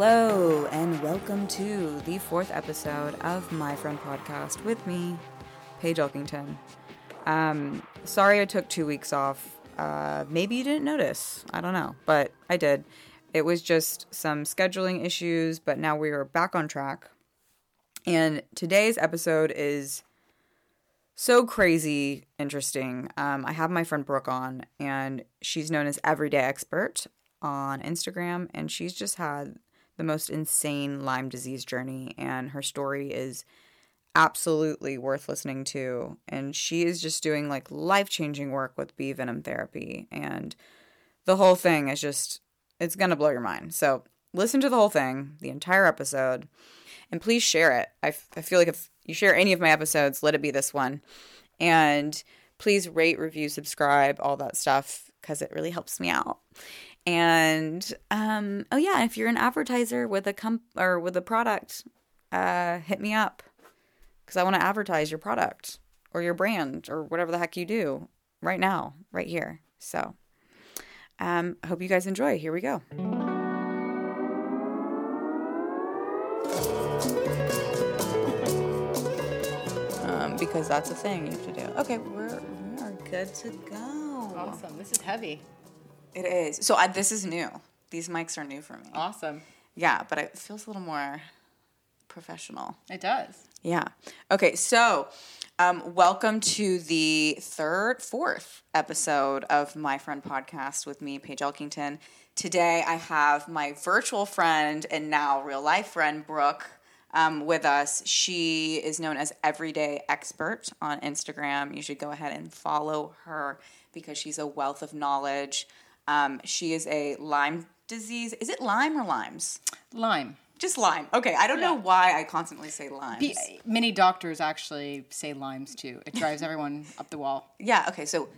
Hello, and welcome to the fourth episode of My Friend Podcast with me, Paige Elkington. Um, sorry I took two weeks off. Uh, maybe you didn't notice. I don't know, but I did. It was just some scheduling issues, but now we are back on track. And today's episode is so crazy interesting. Um, I have my friend Brooke on, and she's known as Everyday Expert on Instagram, and she's just had the most insane Lyme disease journey, and her story is absolutely worth listening to. And she is just doing like life changing work with bee venom therapy, and the whole thing is just, it's gonna blow your mind. So listen to the whole thing, the entire episode, and please share it. I, f- I feel like if you share any of my episodes, let it be this one. And please rate, review, subscribe, all that stuff, because it really helps me out. And um, oh yeah, if you're an advertiser with a comp or with a product, uh, hit me up because I want to advertise your product or your brand or whatever the heck you do right now, right here. So, um, hope you guys enjoy. Here we go. Um, because that's a thing you have to do. Okay, we're we are good to go. Awesome. This is heavy. It is. So I, this is new. These mics are new for me. Awesome. Yeah, but it feels a little more professional. It does. Yeah. Okay, so um, welcome to the third, fourth episode of My Friend Podcast with me, Paige Elkington. Today I have my virtual friend and now real life friend, Brooke. Um, with us. She is known as Everyday Expert on Instagram. You should go ahead and follow her because she's a wealth of knowledge. Um, she is a Lyme disease. Is it Lyme or Limes? Lyme. Just Lyme. Okay, I don't know why I constantly say Limes. P- many doctors actually say limes too. It drives everyone up the wall. Yeah, okay, so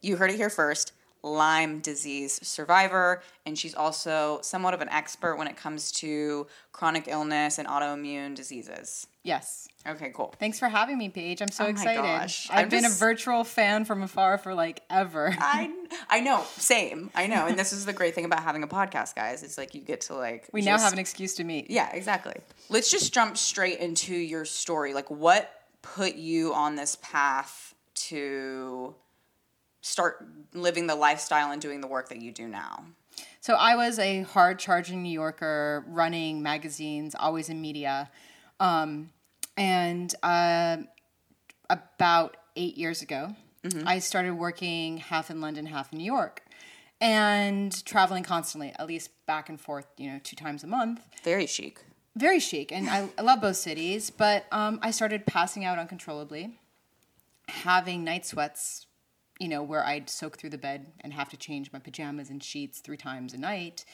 you heard it here first. Lyme disease survivor, and she's also somewhat of an expert when it comes to chronic illness and autoimmune diseases. Yes. Okay, cool. Thanks for having me, Paige. I'm so Oh my excited. gosh. I've I'm been just- a virtual fan from afar for like ever. I I know, same. I know, and this is the great thing about having a podcast, guys. It's like you get to like we now have an excuse to meet. Yeah, exactly. Let's just jump straight into your story. Like, what put you on this path to start living the lifestyle and doing the work that you do now? So I was a hard charging New Yorker, running magazines, always in media. Um, and uh, about eight years ago, I started working half in London, half in New York, and traveling constantly, at least back and forth, you know, two times a month. Very chic. Very chic, and I, I love both cities. But um, I started passing out uncontrollably, having night sweats, you know, where I'd soak through the bed and have to change my pajamas and sheets three times a night,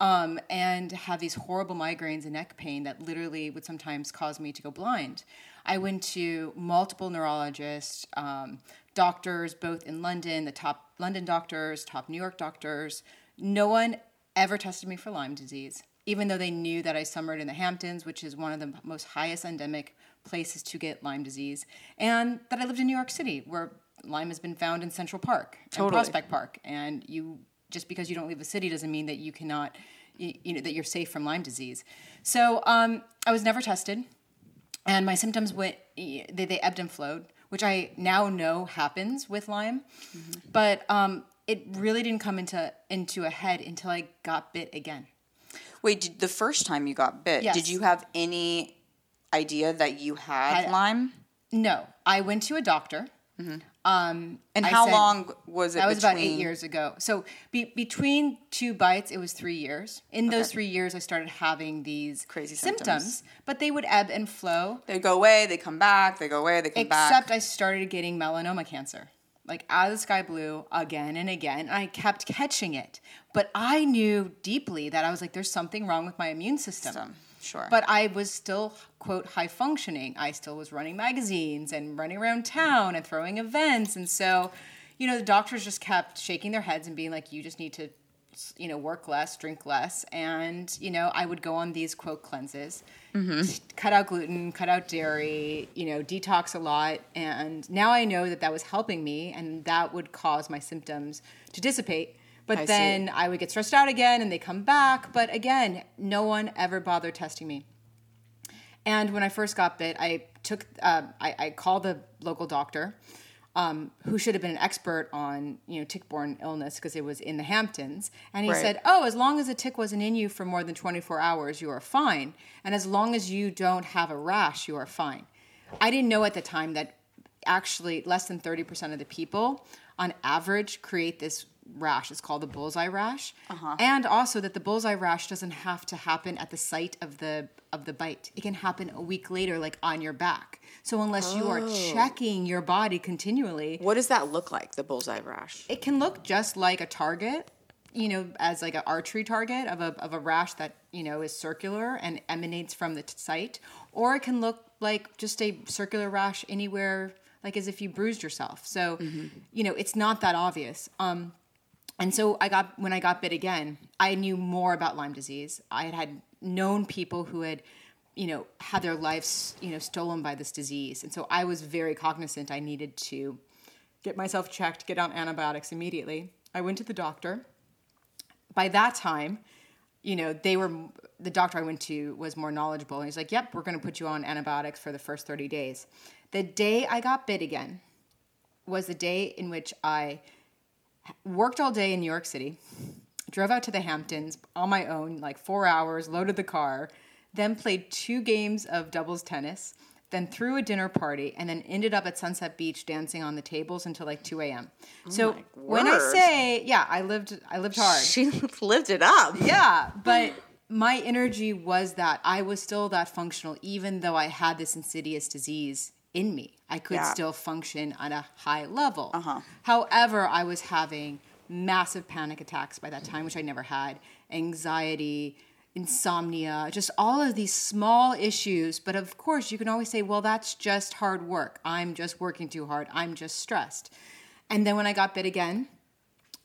um, and have these horrible migraines and neck pain that literally would sometimes cause me to go blind. I went to multiple neurologists, um, doctors, both in London, the top London doctors, top New York doctors. No one ever tested me for Lyme disease, even though they knew that I summered in the Hamptons, which is one of the most highest endemic places to get Lyme disease, and that I lived in New York City, where Lyme has been found in Central Park Totally. and Prospect Park. And you just because you don't leave the city doesn't mean that you cannot, you, you know, that you're safe from Lyme disease. So um, I was never tested, and my symptoms went they, they ebbed and flowed, which I now know happens with Lyme, but um, it really didn't come into into a head until I got bit again. Wait, did, the first time you got bit, Yes. did you have any idea that you had, Had- Lyme? No, I went to a doctor. Um, And I how said- long was it? That was about eight years ago. So be, between two bites, it was three years. In those three years, I started having these Crazy symptoms, symptoms. but they would ebb and flow. They go away, they come back, they go away, they come Except back. Except I started getting melanoma cancer, like out of the sky blue again and again. And I kept catching it, but I knew deeply that I was like, "There's something wrong with my immune system." Um, sure. But I was still, quote, high functioning. I still was running magazines and running around town and throwing events. And so, you know, the doctors just kept shaking their heads and being like, you just need to, you know, work less, drink less. And, you know, I would go on these, quote, cleanses, mm-hmm. cut out gluten, cut out dairy, you know, detox a lot. And now I know that that was helping me and that would cause my symptoms to dissipate. But I see. then I would get stressed out again and they come back. But again, no one ever bothered testing me. And when I first got bit, I took, uh, I, I called the local doctor, um, who should have been an expert on, you know, tick-borne illness because it was in the Hamptons. And he Right. said, "Oh, as long as a tick wasn't in you for more than 24 hours, you are fine. And as long as you don't have a rash, you are fine." I didn't know at the time that actually less than 30% of the people on average create this rash. It's called the bullseye rash. And also that the bullseye rash doesn't have to happen at the site of the of the bite. It can happen a week later like on your back. So unless you are checking your body continually, What does that look like? The bullseye rash. it can look just like a target you know as like an archery target of a, of a rash that you know is circular and emanates from the t- site or it can look like just a circular rash anywhere like as if you bruised yourself so you know it's not that obvious um and so I got when I got bit again, I knew more about Lyme disease. I had, had known people who had, you know, had their lives, you know, stolen by this disease. And so I was very cognizant I needed to get myself checked, get on antibiotics immediately. I went to the doctor. By that time, you know, they were the doctor I went to was more knowledgeable. And he's like, "Yep, we're going to put you on antibiotics for the first 30 days." The day I got bit again was the day in which I worked all day in New York City, drove out to the Hamptons on my own, like four hours, loaded the car, then played two games of doubles tennis, then threw a dinner party, and then ended up at Sunset Beach dancing on the tables until like 2 a.m. Oh so when I say, yeah, I lived, I lived hard. She lived it up. Yeah, but my energy was that I was still that functional, even though I had this insidious disease in me. I could Yeah. still function on a high level. Uh-huh. However, I was having massive panic attacks by that time, which I never had, anxiety, insomnia, just all of these small issues. But of course, you can always say, well, that's just hard work. I'm just working too hard. I'm just stressed. And then when I got bit again,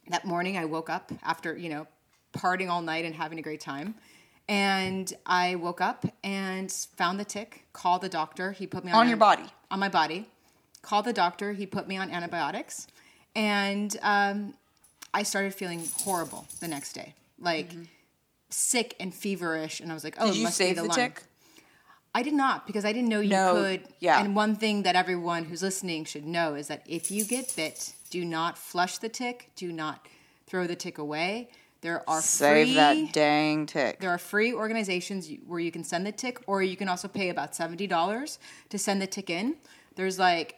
that morning I woke up after, you know, partying all night and having a great time. And I woke up and found the tick, called the doctor. He put me on On your body? On my body. Called the doctor. He put me on antibiotics. And um, I started feeling horrible the next day. Like sick and feverish. And I was like, oh, Mm-hmm. Did it you must save be the, the Lyme. tick? I did not because I didn't know you No, could. yeah. And one thing that everyone who's listening should know is that if you get bit, do not flush the tick. Do not throw the tick away. There are Save free, that dang tick. There are free organizations where you can send the tick, or you can also pay about seventy dollars to send the tick in. There's like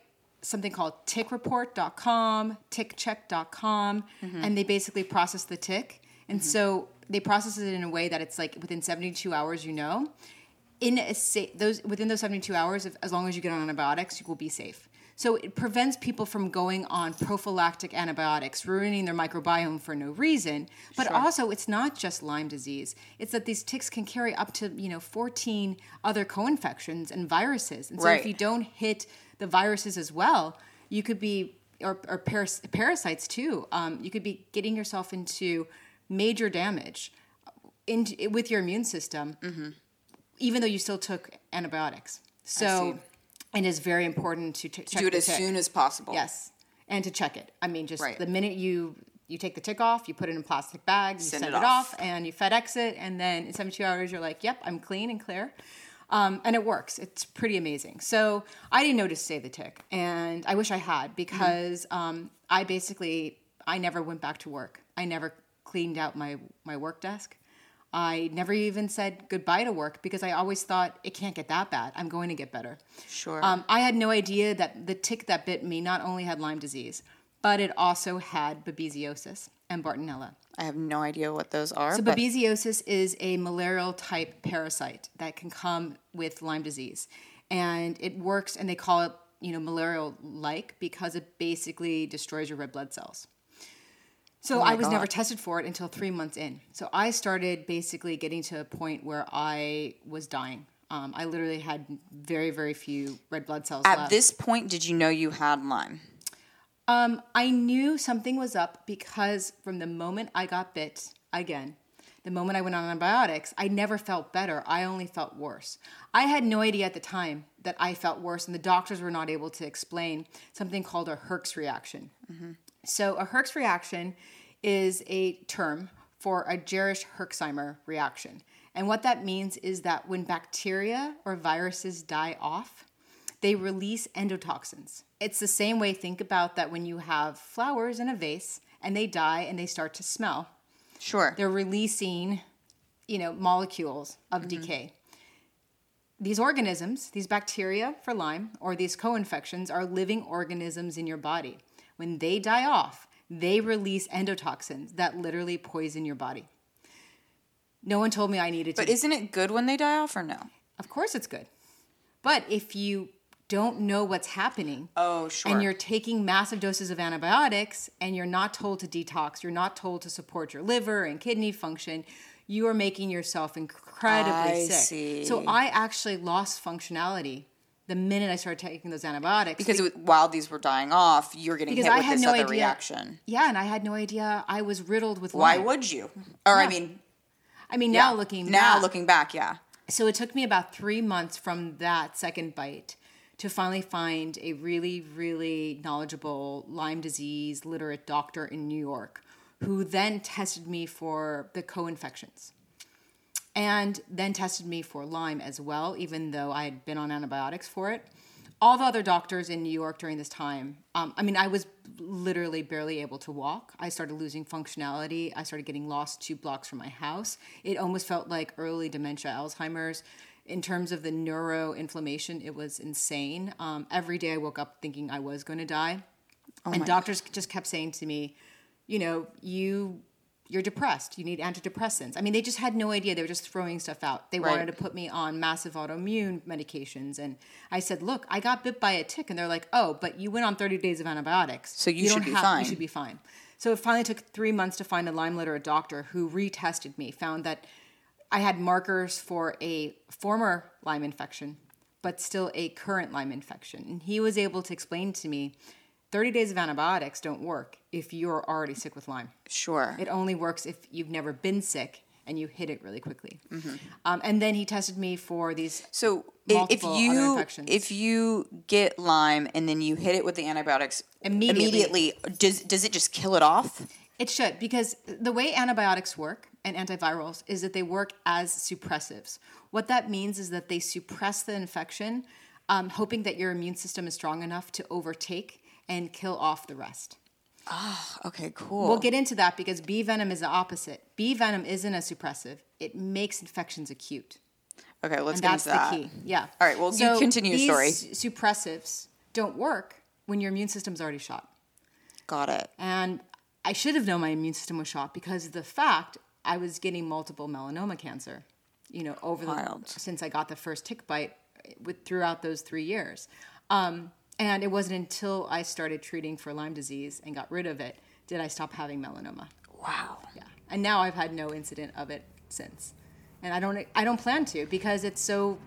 something called tickreport.com, tickcheck.com, Mm-hmm. and they basically process the tick. And so they process it in a way that it's like within 72 hours, you know in a sa- those within those 72 hours if, as long as you get on antibiotics you will be safe so it prevents people from going on prophylactic antibiotics ruining their microbiome for no reason. But also it's not just lyme disease. It's that these ticks can carry up to you know 14 other co-infections and viruses. And so Right. if you don't hit the viruses as well you could be or, or paras- parasites too. Um, you could be getting yourself into major damage in, with your immune system even though you still took antibiotics. So it is very important to t- check Do it as tick. soon as possible. yes, and to check it. I mean, just Right. the minute you you take the tick off, you put it in a plastic bag, you Send send, it off. off. and you FedEx it, and then in 72 hours you're like, "Yep, I'm clean and clear." Um, and it works. It's pretty amazing. So I didn't notice to save the tick, and I wish I had because um, I basically I never went back to work. I never cleaned out my my work desk. I never even said goodbye to work because I always thought it can't get that bad. I'm going to get better. Sure. Um, I had no idea that the tick that bit me not only had Lyme disease, but it also had babesiosis and Bartonella. I have no idea what those are. So babesiosis is a malarial type parasite that can come with Lyme disease, and it works. And they call it, you know, malarial like because it basically destroys your red blood cells. So I was never tested for it until three months in. So I started basically getting to a point where I was dying. Um, I literally had very, very few red blood cells at left. this point, did you know you had Lyme? Um, I knew something was up because from the moment I got bit again, the moment I went on antibiotics, I never felt better. I only felt worse. I had no idea at the time that I felt worse, and the doctors were not able to explain something called a Herx reaction. So, a Herx reaction is a term for a Jarisch Herxheimer reaction. And what that means is that when bacteria or viruses die off, they release endotoxins. It's the same way, think about that when you have flowers in a vase and they die and they start to smell, Sure. they're releasing, you know, molecules of mm-hmm. decay. These organisms, these bacteria for Lyme or these co-infections are living organisms in your body. When they die off, they release endotoxins that literally poison your body. No one told me I needed to. but isn't it good when they die off or no? of course it's good. But if you don't know what's happening, Oh, sure. and you're taking massive doses of antibiotics and you're not told to detox, you're not told to support your liver and kidney function, you are making yourself incredibly I sick. see. So I actually lost functionality the minute I started taking those antibiotics. because it, while these were dying off, you're getting because hit I with had this no other idea. reaction. Yeah, and I had no idea I was riddled with Why Lyme. would you? Or I mean, I mean, yeah. now looking now back, looking back, yeah. so it took me about three months from that second bite to finally find a really, really knowledgeable Lyme disease literate doctor in New York who then tested me for the co infections and then tested me for Lyme as well, even though I had been on antibiotics for it. All the other doctors in New York during this time, um, I mean, I was literally barely able to walk. I started losing functionality. I started getting lost two blocks from my house. It almost felt like early dementia, Alzheimer's. In terms of the neuroinflammation, it was insane. Um, every day I woke up thinking I was going to die. and doctors just kept saying to me, you know, you you're depressed. You need antidepressants. I mean, they just had no idea. They were just throwing stuff out. They Right. wanted to put me on massive autoimmune medications, and I said, "Look, I got bit by a tick," and they're like, "Oh, but you went on 30 days of antibiotics, So you should don't be have- fine." You should be fine." So it finally took three months to find a Lyme literate doctor who retested me, found that I had markers for a former Lyme infection, but still a current Lyme infection, and he was able to explain to me. 30 days of antibiotics don't work if you're already sick with Lyme. Sure. It only works if you've never been sick and you hit it really quickly. Mm-hmm. Um, and then he tested me for these. So if you if you get Lyme and then you hit it with the antibiotics Immediately. does does it just kill it off? It should because the way antibiotics work and antivirals is that they work as suppressives. What that means is that they suppress the infection, um, hoping that your immune system is strong enough to overtake and kill off the rest. Ah, okay, cool. We'll get into that because bee venom is the opposite. Bee venom isn't a suppressive; it makes infections acute. okay, let's and get into that. That's the key. Yeah. All right, well, you continue your story. Suppressives don't work when your immune system's already shot. Got it. And I should have known my immune system was shot because of the fact I was getting multiple melanoma cancer. You know, over Wild. the since I got the first tick bite with throughout those three years. Um, and it wasn't until I started treating for Lyme disease and got rid of it did I stop having melanoma. Wow. Yeah, and now I've had no incident of it since, and I don't I don't plan to because it's so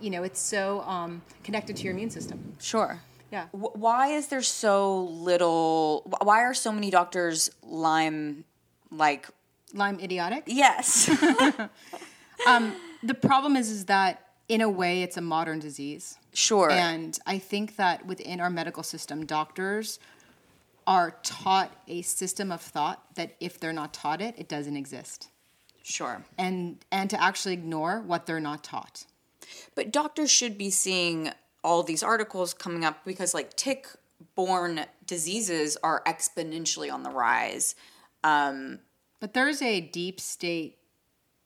you know it's so um, connected to your immune system. Sure. Yeah. Why is there so little? Why are so many doctors Lyme like? Lyme idiotic. Yes. The problem is is that in a way it's a modern disease. Sure. And I think that within our medical system, doctors are taught a system of thought that if they're not taught it, it doesn't exist. sure. And and to actually ignore what they're not taught. But doctors should be seeing all these articles coming up because like tick borne diseases are exponentially on the rise. Um, But there's a deep state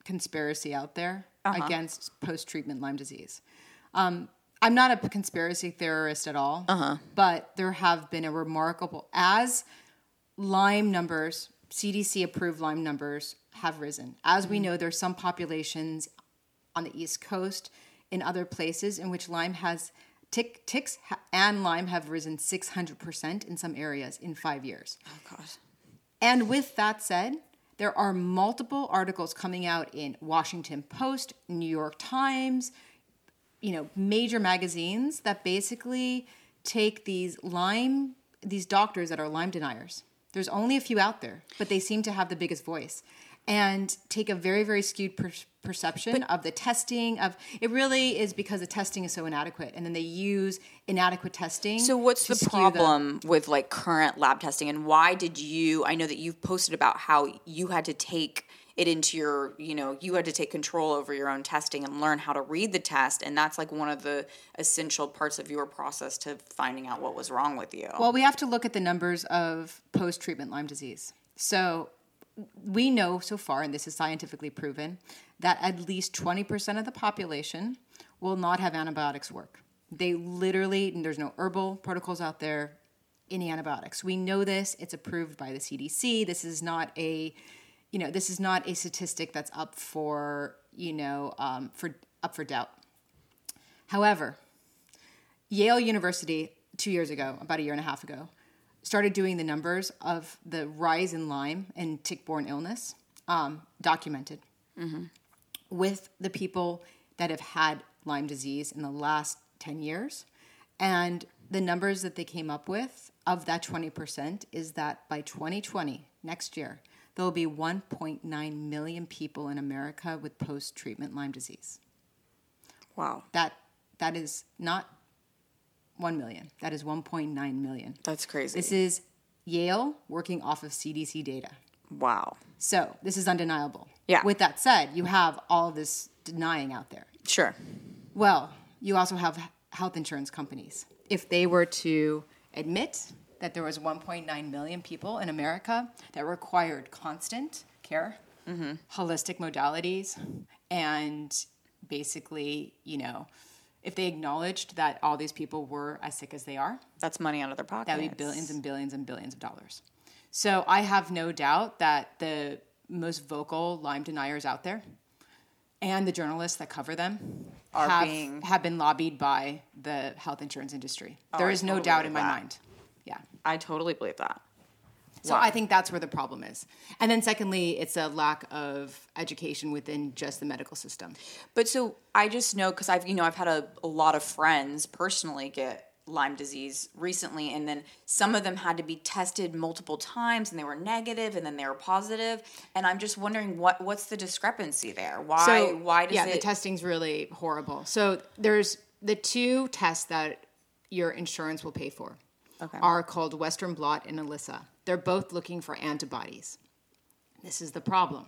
conspiracy out there Uh-huh. against post treatment Lyme disease. Um, I'm not a conspiracy theorist at all, Uh-huh. but there have been a remarkable, as Lyme numbers, CDC approved Lyme numbers have risen. As Mm-hmm. we know, there's some populations on the East Coast, in other places in which Lyme has tick, ticks ha- and Lyme have risen 600% in some areas in five years. oh God. And with that said, there are multiple articles coming out in Washington Post, New York Times, you know, major magazines that basically take these Lyme, these doctors that are Lyme deniers. There's only a few out there, but they seem to have the biggest voice. and take a very very skewed per- perception of the testing of it really is because the testing is so inadequate and then they use inadequate testing So what's the problem with like current lab testing and why did you I know that you've posted about how you had to take it into your, you know, you had to take control over your own testing and learn how to read the test and that's like one of the essential parts of your process to finding out what was wrong with you. Well, we have to look at the numbers of post treatment Lyme disease. So we know so far, and this is scientifically proven, that at least 20% of the population will not have antibiotics work. They literally, there's no herbal protocols out there, any antibiotics. We know this, it's approved by the CDC. This is not a, you know, this is not a statistic that's up for, you know, um, for up for doubt. However, Yale University, two years ago, about a year and a half ago, started doing the numbers of the rise in Lyme and tick borne illness, um, documented, with the people that have had Lyme disease in the last 10 years. And the numbers that they came up with of that 20% is that by 2020, next year, there will be 1.9 million people in America with post treatment Lyme disease wow. that that is not 1 million that is 1.9 million That's crazy. this is yale working off of cdc data wow. so this is undeniable Yeah. with that said you have all this denying out there Sure. well you also have health insurance companies if they were to admit that there was 1.9 million people in america that required constant care holistic modalities and basically you know if they acknowledged that all these people were as sick as they are That's money out of their pockets. that would be billions and billions and billions of dollars. So I have no doubt that the most vocal Lyme deniers out there and the journalists that cover them Are have, being- have been lobbied by the health insurance industry. Oh, there I no totally doubt in my that. mind. Yeah. I totally believe that. So I think that's where the problem is. And then secondly, it's a lack of education within just the medical system. But so I just know because I've you know I've had a, a lot of friends personally get Lyme disease recently, and then some of them had to be tested multiple times, and they were negative, and then they were positive, and I'm just wondering what what's the discrepancy there? Why So why does yeah, it? the testing's really horrible. So there's the two tests that your insurance will pay for Okay. are called Western blot and ELISA. They're both looking for antibodies. This is the problem.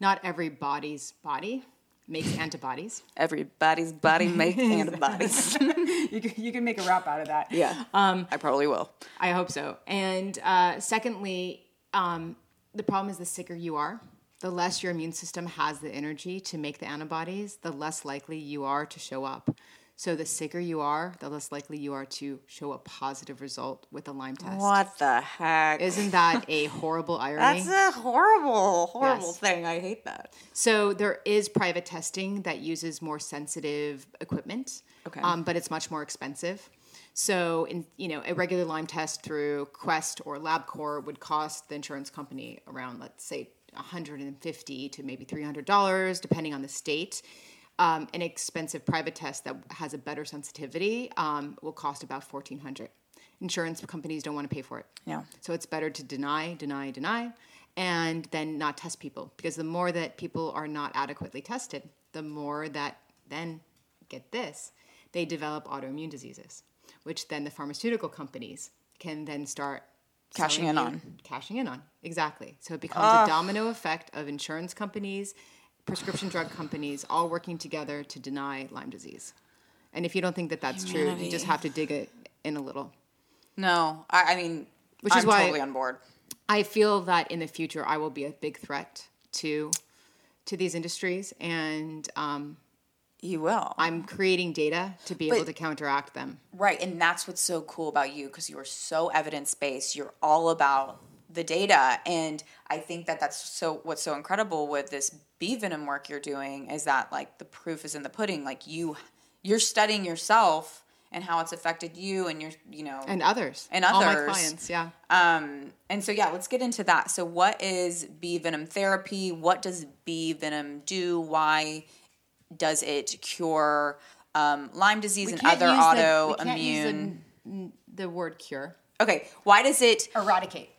Not every body's body makes antibodies. Everybody's body makes antibodies. you, can, you can make a rap out of that. yeah, um, I probably will. I hope so. And uh, secondly, um, the problem is the sicker you are, the less your immune system has the energy to make the antibodies, the less likely you are to show up. So the sicker you are, the less likely you are to show a positive result with a Lyme test. What the heck? Isn't that a horrible irony? That's a horrible, horrible Yes. thing. I hate that. So there is private testing that uses more sensitive equipment, Okay. um, but it's much more expensive. So, in you know, a regular Lyme test through Quest or LabCorp would cost the insurance company around, let's say, 150 to maybe 300 dollars, depending on the state. Um, an expensive private test that has a better sensitivity um, will cost about 1400 Insurance companies don't want to pay for it. Yeah. So it's better to deny, deny, deny, and then not test people because the more that people are not adequately tested, the more that then get this, they develop autoimmune diseases, which then the pharmaceutical companies can then start Cashing in on. Cashing in on exactly. So it becomes a domino effect of insurance companies, prescription drug companies, all working together to deny Lyme disease. And if you don't think that that's true, you just have to dig it in a little. No, I, I mean, Which is I'm why- totally on board. I feel that in the future I will be a big threat to to these industries, and um, You will. I'm creating data to be able to counteract them. Right, and that's what's so cool about you because you are so evidence based. You're all about the data, and I think that that's so. What's so incredible with this bee venom work you're doing is that like the proof is in the pudding. Like you, you're studying yourself and how it's affected you, and you're you know And others, And all my others. clients, yeah. Um, and so yeah, let's get into that. So what is bee venom therapy? What does bee venom do? Why does it cure um, Lyme disease and other use the- we autoimmune? the, the word cure. Okay, why does it Eradicate.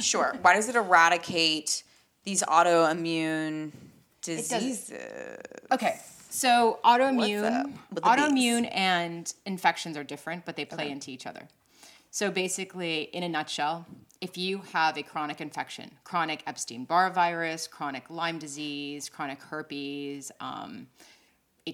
Sure, why does it eradicate these autoimmune diseases. Okay. So autoimmune, What's up with the autoimmune and infections are different, but they play into each other. So basically, in a nutshell, if you have a chronic infection, chronic Epstein-Barr virus, chronic Lyme disease, chronic herpes, um,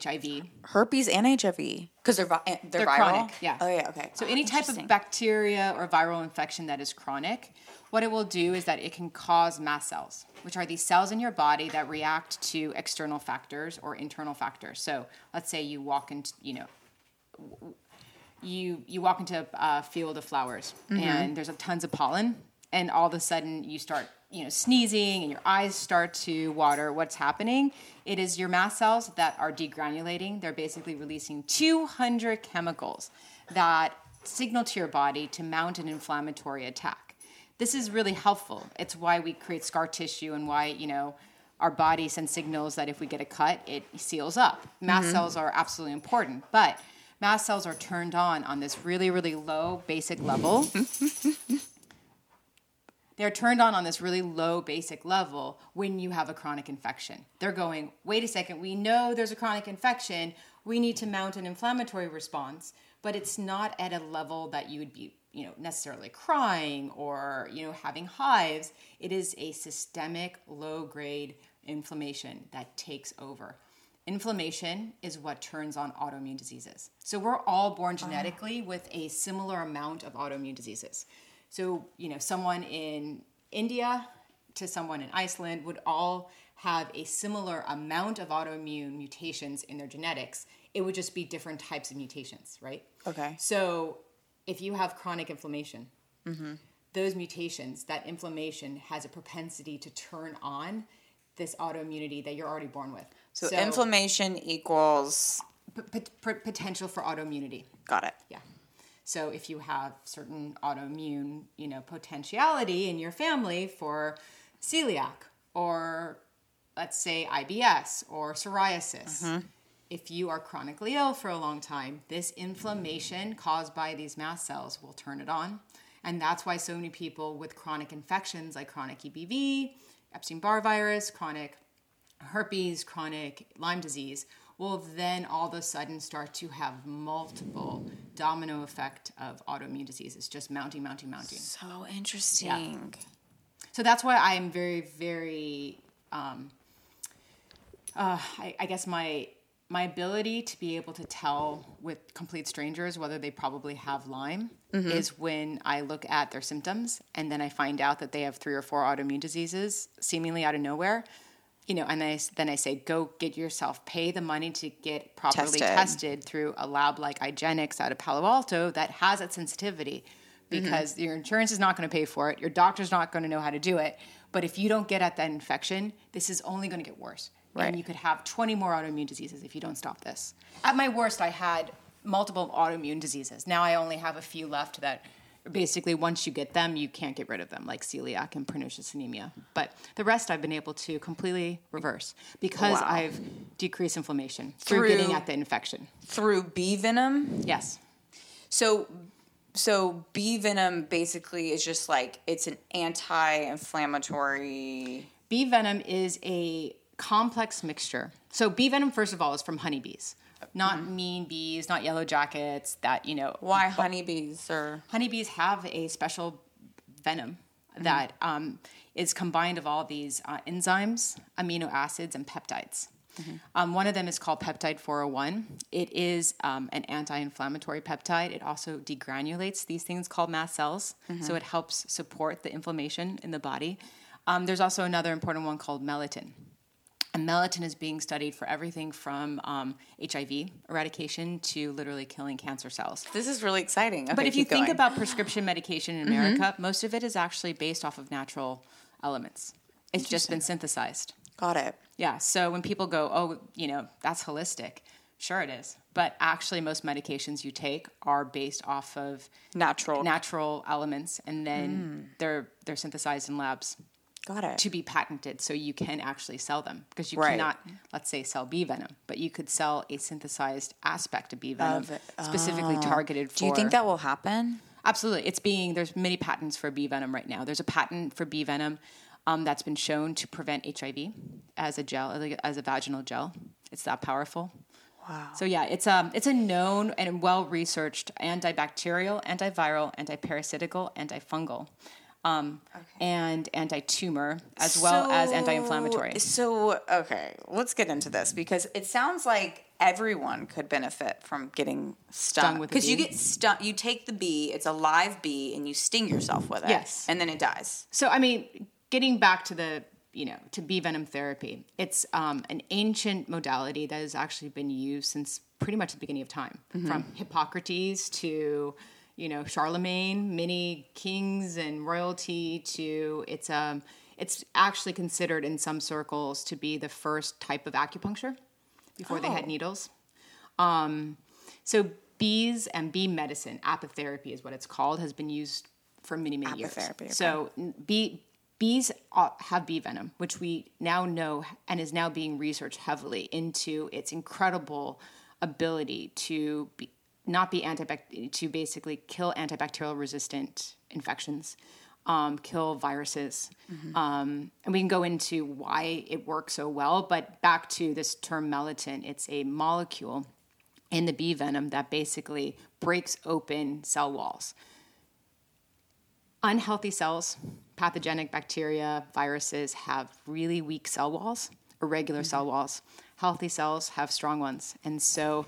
HIV, Herpes and HIV because they're vi- eh, they're, They're viral. chronic, yeah. Oh yeah. Okay. So any type of bacteria or viral infection that is chronic, what it will do is that it can cause mast cells, which are these cells in your body that react to external factors or internal factors. So let's say you walk into, you know, you you walk into a field of flowers and there's a tons of pollen, and all of a sudden you start you know sneezing and your eyes start to water. What's happening? It is your mast cells that are degranulating. They're basically releasing 200 chemicals that signal to your body to mount an inflammatory attack. This is really helpful. It's why we create scar tissue and why you know our body sends signals that if we get a cut, it seals up. Mm-hmm. Mast cells are absolutely important, but mast cells are turned on on this really, really low basic level. They're turned on on this really low basic level when you have a chronic infection. They're going, wait a second, we know there's a chronic infection. We need to mount an inflammatory response, but it's not at a level that you would be, you know, necessarily crying or, you know, having hives. It is a systemic low grade inflammation that takes over. Inflammation is what turns on autoimmune diseases. So we're all born ah. genetically with a similar amount of autoimmune diseases. So, you know, someone in India to someone in Iceland would all have a similar amount of autoimmune mutations in their genetics. It would just be different types of mutations, right? Okay. So, if you have chronic inflammation, mm-hmm. those mutations, that inflammation has a propensity to turn on this autoimmunity that you're already born with. So, inflammation equals. p- p- potential for autoimmunity. Got it. Yeah. So if you have certain autoimmune, you know, potentiality in your family for celiac or let's say IBS or psoriasis, mm-hmm. if you are chronically ill for a long time, this inflammation caused by these mast cells will turn it on. And that's why so many people with chronic infections like chronic EBV, Epstein-Barr virus, chronic herpes, chronic Lyme disease will then all of a sudden start to have multiple domino effect of autoimmune diseases, just mounting, mounting, mounting. So interesting. Yeah. So that's why I'm very, very, um, uh, I, I guess my my ability to be able to tell with complete strangers whether they probably have Lyme is when I look at their symptoms and then I find out that they have three or four autoimmune diseases seemingly out of nowhere. You know, and then I, then I say, go get yourself, pay the money to get properly Tested. tested through a lab like IGeneX out of Palo Alto that has that sensitivity mm-hmm. because your insurance is not going to pay for it. Your doctor's not going to know how to do it. But if you don't get at that infection, this is only going to get worse. Right. And you could have 20 more autoimmune diseases if you don't stop this. At my worst, I had multiple autoimmune diseases. Now I only have a few left that basically once you get them, you can't get rid of them, like celiac and pernicious anemia. But the rest I've been able to completely reverse because Wow. I've decreased inflammation through, Through- getting at the infection. Through bee venom. Yes. So, so bee venom basically is just like it's an anti-inflammatory. Bee venom is a complex mixture. So bee venom, first of all, is from honeybees, not Mm-hmm. mean bees, not yellow jackets. That you know, Why honeybees or honeybees have a special venom that um, is combined of all these uh, enzymes, amino acids, and peptides. Um, one of them is called peptide 401. It is um, an anti inflammatory peptide. It also degranulates these things called mast cells, so it helps support the inflammation in the body. Um, there's also another important one called melittin. And melittin is being studied for everything from um, HIV eradication to literally killing cancer cells. this is really exciting. But if you keep think going. about prescription medication in America, most of it is actually based off of natural elements. It's just been synthesized. got it. Yeah. So when people go, oh, you know, that's holistic, sure it is. But actually, most medications you take are based off of Natural. natural elements, and then they're they're synthesized in labs got it. to be patented, so you can actually sell them because you Right. cannot, let's say, sell bee venom, but you could sell a synthesized aspect of bee venom Of specifically targeted for. Do you think that will happen? Absolutely. It's being, there's many patents for bee venom right now. There's a patent for bee venom um, that's been shown to prevent HIV as a gel, as a vaginal gel. It's that powerful. Wow. So yeah, it's um it's a known and well researched antibacterial, antiviral, antiparasitical, antifungal, um, and anti-tumor as well as anti-inflammatory. So, okay, let's get into this because it sounds like everyone could benefit from getting stung. Stung with a Because you get stung, you take the bee, it's a live bee, and you sting yourself with it. Yes. And then it dies. So, I mean, getting back to the, you know, to bee venom therapy, it's um, an ancient modality that has actually been used since pretty much the beginning of time, from Hippocrates to, you know, Charlemagne, many kings and royalty to it's um, it's actually considered in some circles to be the first type of acupuncture before they had Oh. needles. Um, so bees and bee medicine, apitherapy is what it's called, has been used for many, many years. Okay. So bee, bees have bee venom, which we now know and is now being researched heavily into its incredible ability to be, not be antibac- to basically kill antibacterial resistant infections. Um, kill viruses. Um, and we can go into why it works so well, but back to this term melittin, it's a molecule in the bee venom that basically breaks open cell walls. Unhealthy cells, pathogenic bacteria, viruses have really weak cell walls, irregular cell walls. Healthy cells have strong ones. And so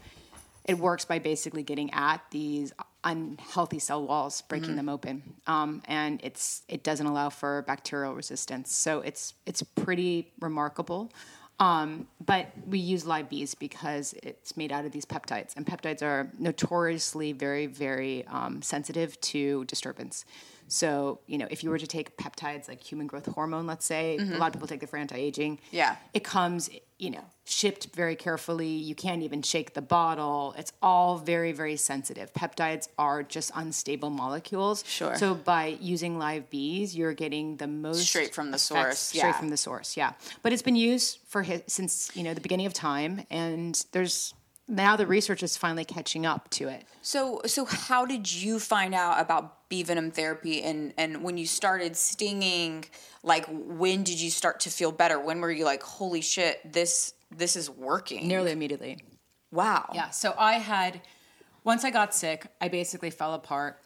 it works by basically getting at these unhealthy cell walls, breaking them open, um, and it's it doesn't allow for bacterial resistance. So it's it's pretty remarkable. Um, but we use live bees because it's made out of these peptides, and peptides are notoriously very very um, sensitive to disturbance. So you know, if you were to take peptides like human growth hormone, let's say, a mm-hmm. lot of people take it for anti-aging. Yeah. it comes you know shipped very carefully you can't even shake the bottle it's all very very sensitive peptides are just unstable molecules Sure. so by using live bees you're getting the most Straight from the source, straight yeah. from the source yeah but it's been used for hi- since you know the beginning of time and there's now the research is finally catching up to it So, so how did you find out about bee venom therapy, and and when you started stinging, like when did you start to feel better? When were you like, holy shit, this this is working? nearly immediately Wow. Yeah. So I had, once I got sick, I basically fell apart.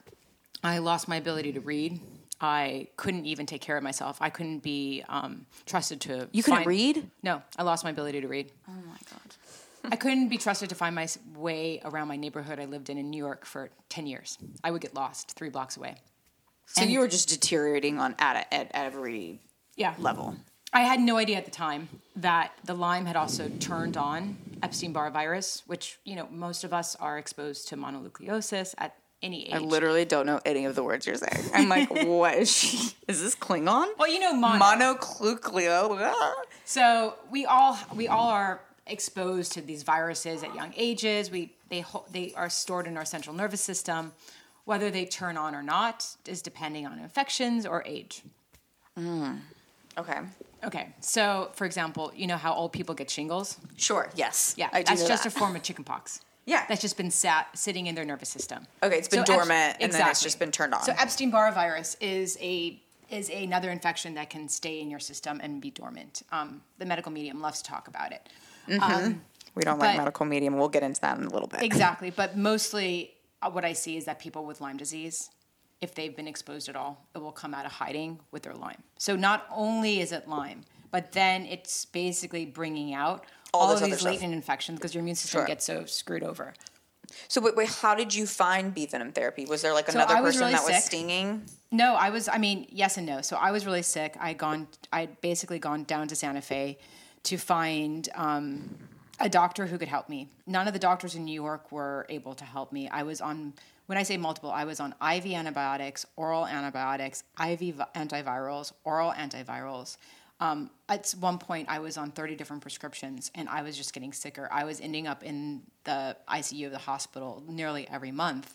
I lost my ability to read. I couldn't even take care of myself. I couldn't be um, trusted to. You couldn't find- read? No, I lost my ability to read. Oh my god. I couldn't be trusted to find my way around my neighborhood I lived in in New York for 10 years. I would get lost three blocks away. So you were just deteriorating on at a, at every Yeah. level. I had no idea at the time that the Lyme had also turned on Epstein Barr virus, which, you know, most of us are exposed to mononucleosis at any age. I literally don't know any of the words you're saying. I'm like, what is she? Is this Klingon? well, you know, mono. Monoclucleo. Ah. So we all we all are exposed to these viruses at young ages. We they they are stored in our central nervous system. Whether they turn on or not is depending on infections or age. Okay. Okay, so for example, you know how old people get shingles? Sure. Yes. Yeah, I that's just that. a form of chickenpox. Yeah. that's just been sat sitting in their nervous system. Okay, it's been So Ep- dormant and then it's just been turned on. So Epstein Barr virus is a is another infection that can stay in your system and be dormant. Um, the medical medium loves to talk about it. Um, we don't like but- medical medium. We'll get into that in a little bit. exactly, but mostly uh, what I see is that people with Lyme disease, if they've been exposed at all, it will come out of hiding with their Lyme. So not only is it Lyme, but then it's basically bringing out All all, of these stuff. latent infections because your immune system Sure. gets so screwed over. So wait, wait, how did you find bee venom therapy? Was there like another I person really that was stinging? No, I was. I mean, yes and no. So I was really sick. I had gone. I'd basically gone down to Santa Fe to find um, a doctor who could help me. None of the doctors in New York were able to help me. I was on. When I say multiple, I was on IV antibiotics, oral antibiotics, IV vi- antivirals, oral antivirals. Um, at one point, I was on 30 different prescriptions and I was just getting sicker. I was ending up in the ICU of the hospital nearly every month.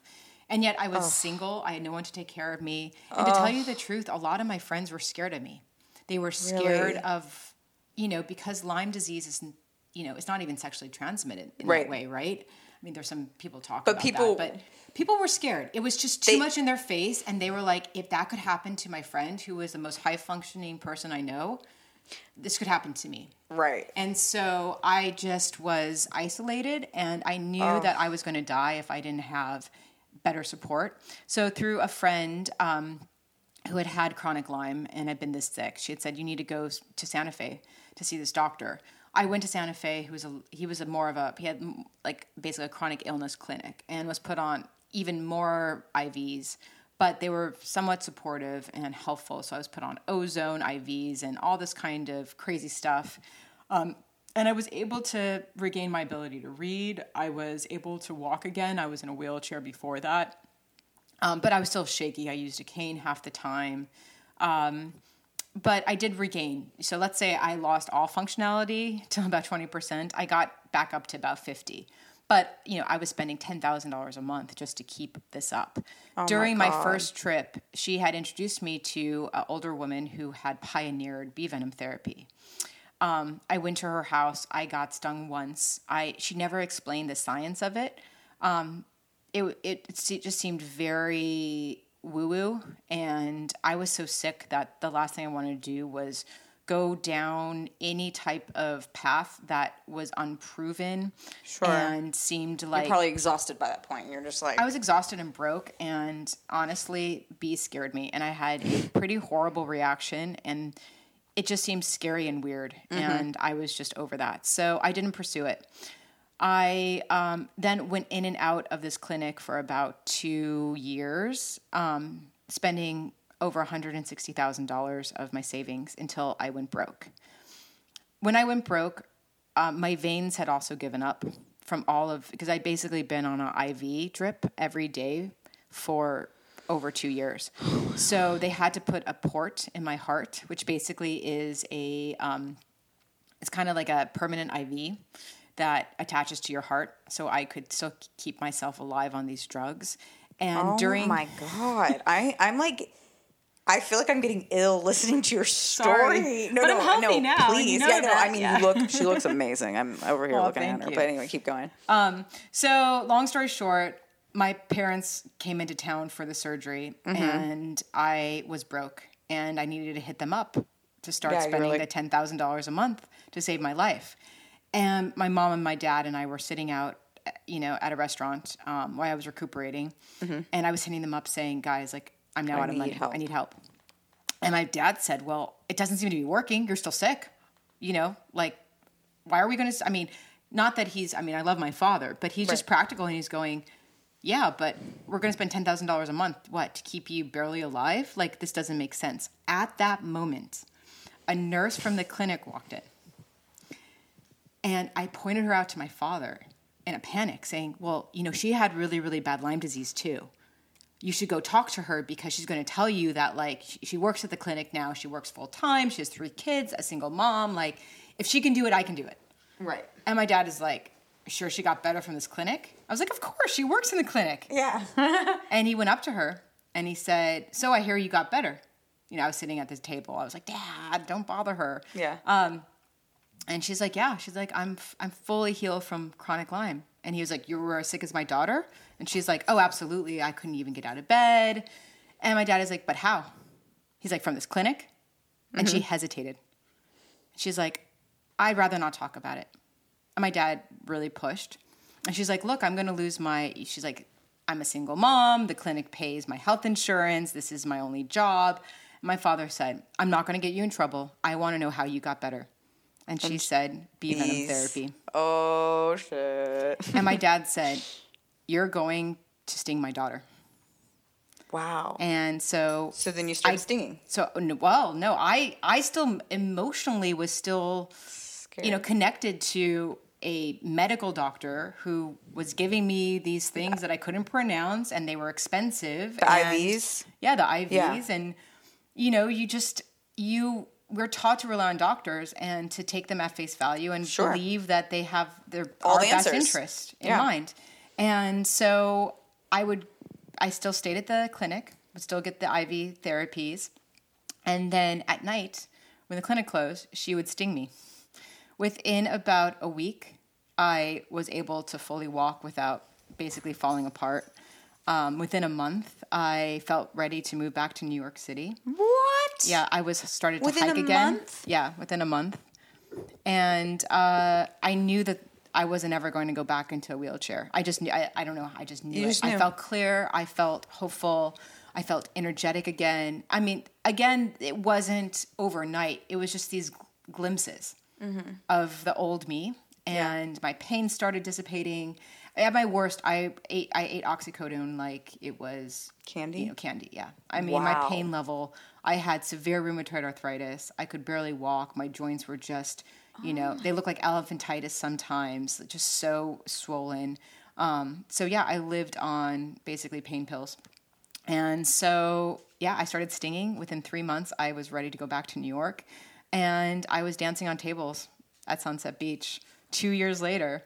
And yet I was single. I had no one to take care of me. And to tell you the truth, a lot of my friends were scared of me. They were scared Really? of, you know, because Lyme disease is, you know, it's not even sexually transmitted in Right. that way, right? I mean, there's some people talk But about people- that, but people were scared. It was just too They- much in their face, and they were like, if that could happen to my friend, who is the most high functioning person I know, this could happen to me. Right. And so I just was isolated, and I knew Oh. that I was going to die if I didn't have better support. So through a friend um, who had had chronic Lyme and had been this sick, she had said, "You need to go to Santa Fe to see this doctor." I went to Santa Fe. Who was a he was a more of a he had like basically a chronic illness clinic and was put on even more IVs but they were somewhat supportive and helpful. So I was put on ozone IVs and all this kind of crazy stuff. Um, and I was able to regain my ability to read. I was able to walk again. I was in a wheelchair before that. Um, but I was still shaky. I used a cane half the time. Um, but I did regain. So let's say I lost all functionality to about 20%. I got back up to about 50. But, you know, I was spending $10,000 a month just to keep this up. During my, God. first trip, she had introduced me to an older woman who had pioneered bee venom therapy. Um, I went to her house. I got stung once. I she never explained the science of it. Um, it it, it just seemed very woo woo, and I was so sick that the last thing I wanted to do was go down any type of path that was unproven Sure. and seemed like You're Probably exhausted by that point. You're just like, I was exhausted and broke, and honestly, bees scared me, and I had a pretty horrible reaction, and it just seemed scary and weird, mm-hmm. and I was just over that, so I didn't pursue it. I um, then went in and out of this clinic for about two years, um, spending over $160,000 of my savings until I went broke when I went broke, um, my veins had also given up from all of because I'd basically been on an IV drip every day for over two years. So they had to put a port in my heart, which basically is a um, it's kind of like a permanent IV that attaches to your heart, so I could still keep myself alive on these drugs. And oh during my God. I, I'm like, I feel like I'm getting ill listening to your story. Sorry. No, But no, I'm healthy no, now, and you please. know yeah, no, I mean, yeah. you look, she looks amazing. I'm over here Well, looking at her. you. But anyway, keep going. So, long story short, my parents came into town for the surgery Mm-hmm. and I was broke and I needed to hit them up to start Yeah, spending like- the $10,000 a month to save my life. And my mom and my dad and I were sitting out, you know, at a restaurant um, while I was recuperating. And I was hitting them up saying, guys, like, I'm now Mm-hmm. I out of money. help." I need help. And my dad said, well, it doesn't seem to be working. You're still sick. You know, like, why are we going to, I mean, not that he's, I mean, I love my father, but he's just practical and he's going, yeah, but we're going to spend $10,000 a month, what, to keep you barely alive? Like, this doesn't make sense. At that moment, a nurse from the clinic walked in. And I pointed her out to my father in a panic, saying, Well, you know, she had really, really bad Lyme disease too. You should go talk to her because she's going to tell you that, like, she, works at the clinic now. She works full time. She has three kids, a single mom. Like, if she can do it, I can do it. Right. And my dad is like, Sure, she got better from this clinic? I was like, Of course, she works in the clinic. Yeah. And he went up to her and he said, So I hear you got better. You know, I was sitting at this table. I was like, Dad, don't bother her. yeah. Um, And she's like, "Yeah." She's like, "I'm I'm fully healed from chronic Lyme." And he was like, "You were as sick as my daughter?" And she's like, "Oh, absolutely. I couldn't even get out of bed." And my dad is like, "But how?" He's like, "From this clinic." And she mm-hmm. hesitated. She's like, "I'd rather not talk about it." And my dad really pushed. And she's like, "Look, I'm going to lose my." She's like, "I'm a single mom. The clinic pays my health insurance. This is my only job." My father said, "I'm not going to get you in trouble. I want to know how you got better." And she said, "Bee venom Bees. therapy." Oh, shit. And my dad said, "You're going to sting my daughter." Wow. And so, so then you started I- stinging. so well, no, I I still emotionally was still, you know, connected to a medical doctor who was giving me these things that I couldn't pronounce, and they were expensive. The and- IVs? Yeah, the IVs, Yeah. and you know, you just you we're taught to rely on doctors and to take them at face value and Sure. believe that they have their All our the best answers. interest in Yeah. mind. And so I would I still stayed at the clinic, would still get the IV therapies. And then at night, when the clinic closed, she would sting me. Within about a week, I was able to fully walk without basically falling apart. Um, within a month, I felt ready to move back to New York City. What? Yeah, I was started to Within hike a again. month? Yeah, within a month, and uh, I knew that I wasn't ever going to go back into a wheelchair. I just knew. I, I don't know. I just knew You it. just I felt clear. I felt hopeful. I felt energetic again. I mean, again, it wasn't overnight. It was just these glimpses Mm-hmm. of the old me, and my pain started dissipating. At my worst, I ate I ate oxycodone like it was Candy? You know, candy. Yeah. I mean, Wow. my pain level. I had severe rheumatoid arthritis. I could barely walk. My joints were just, you know, they look like elephantitis sometimes, just so swollen. Um, so yeah, I lived on basically pain pills. And so, yeah, I started stinging. Within three months, I was ready to go back to New York. And I was dancing on tables at Sunset Beach two years later.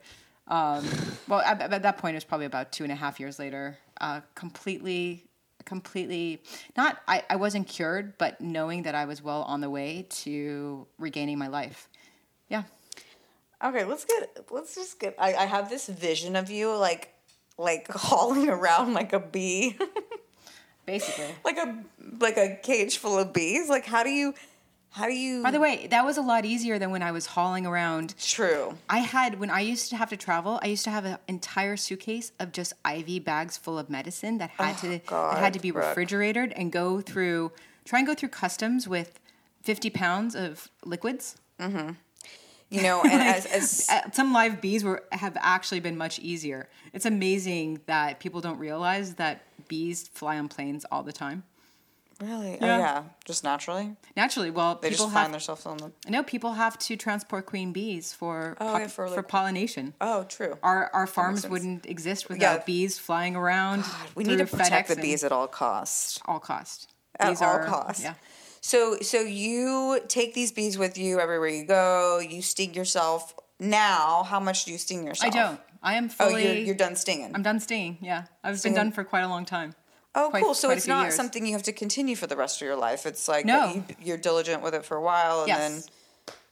Um, well, at, at that point, it was probably about two and a half years later. Uh, completely, completely, not, I, I wasn't cured, but knowing that I was well on the way to regaining my life. Yeah. Okay, let's get let's just get I, I have this vision of you like like hauling around like a bee. Basically. like a like a cage full of bees. Like how do you how do you By the way, that was a lot easier than when I was hauling around True. I had when I used to have to travel, I used to have an entire suitcase of just IV bags full of medicine that had to God, that had to be Brooke. refrigerated and go through try and go through customs with fifty pounds of liquids. You know, and as, as Uh, Some live bees were have actually been much easier. It's amazing that people don't realize that bees fly on planes all the time. Really, oh, Yeah. oh yeah, just naturally. Naturally, well, They people just have find themselves on the. I know people have to transport queen bees for Oh, pop- yeah, for, for, pollination. Oh, true. Our our farms wouldn't exist without Yeah. bees flying around. We need to protect FedEx the bees at all costs. all cost. At Bees all are- costs. Yeah. So so you take these bees with you everywhere you go. You sting yourself. Now, how much do you sting yourself? I don't. I am Oh, fully. you're, you're done stinging. I'm done stinging. Yeah, I've Stinging. been done for quite a long time. Oh, quite- cool. So it's not years. something you have to continue for the rest of your life. It's like No. you, you're diligent with it for a while, and Yes. then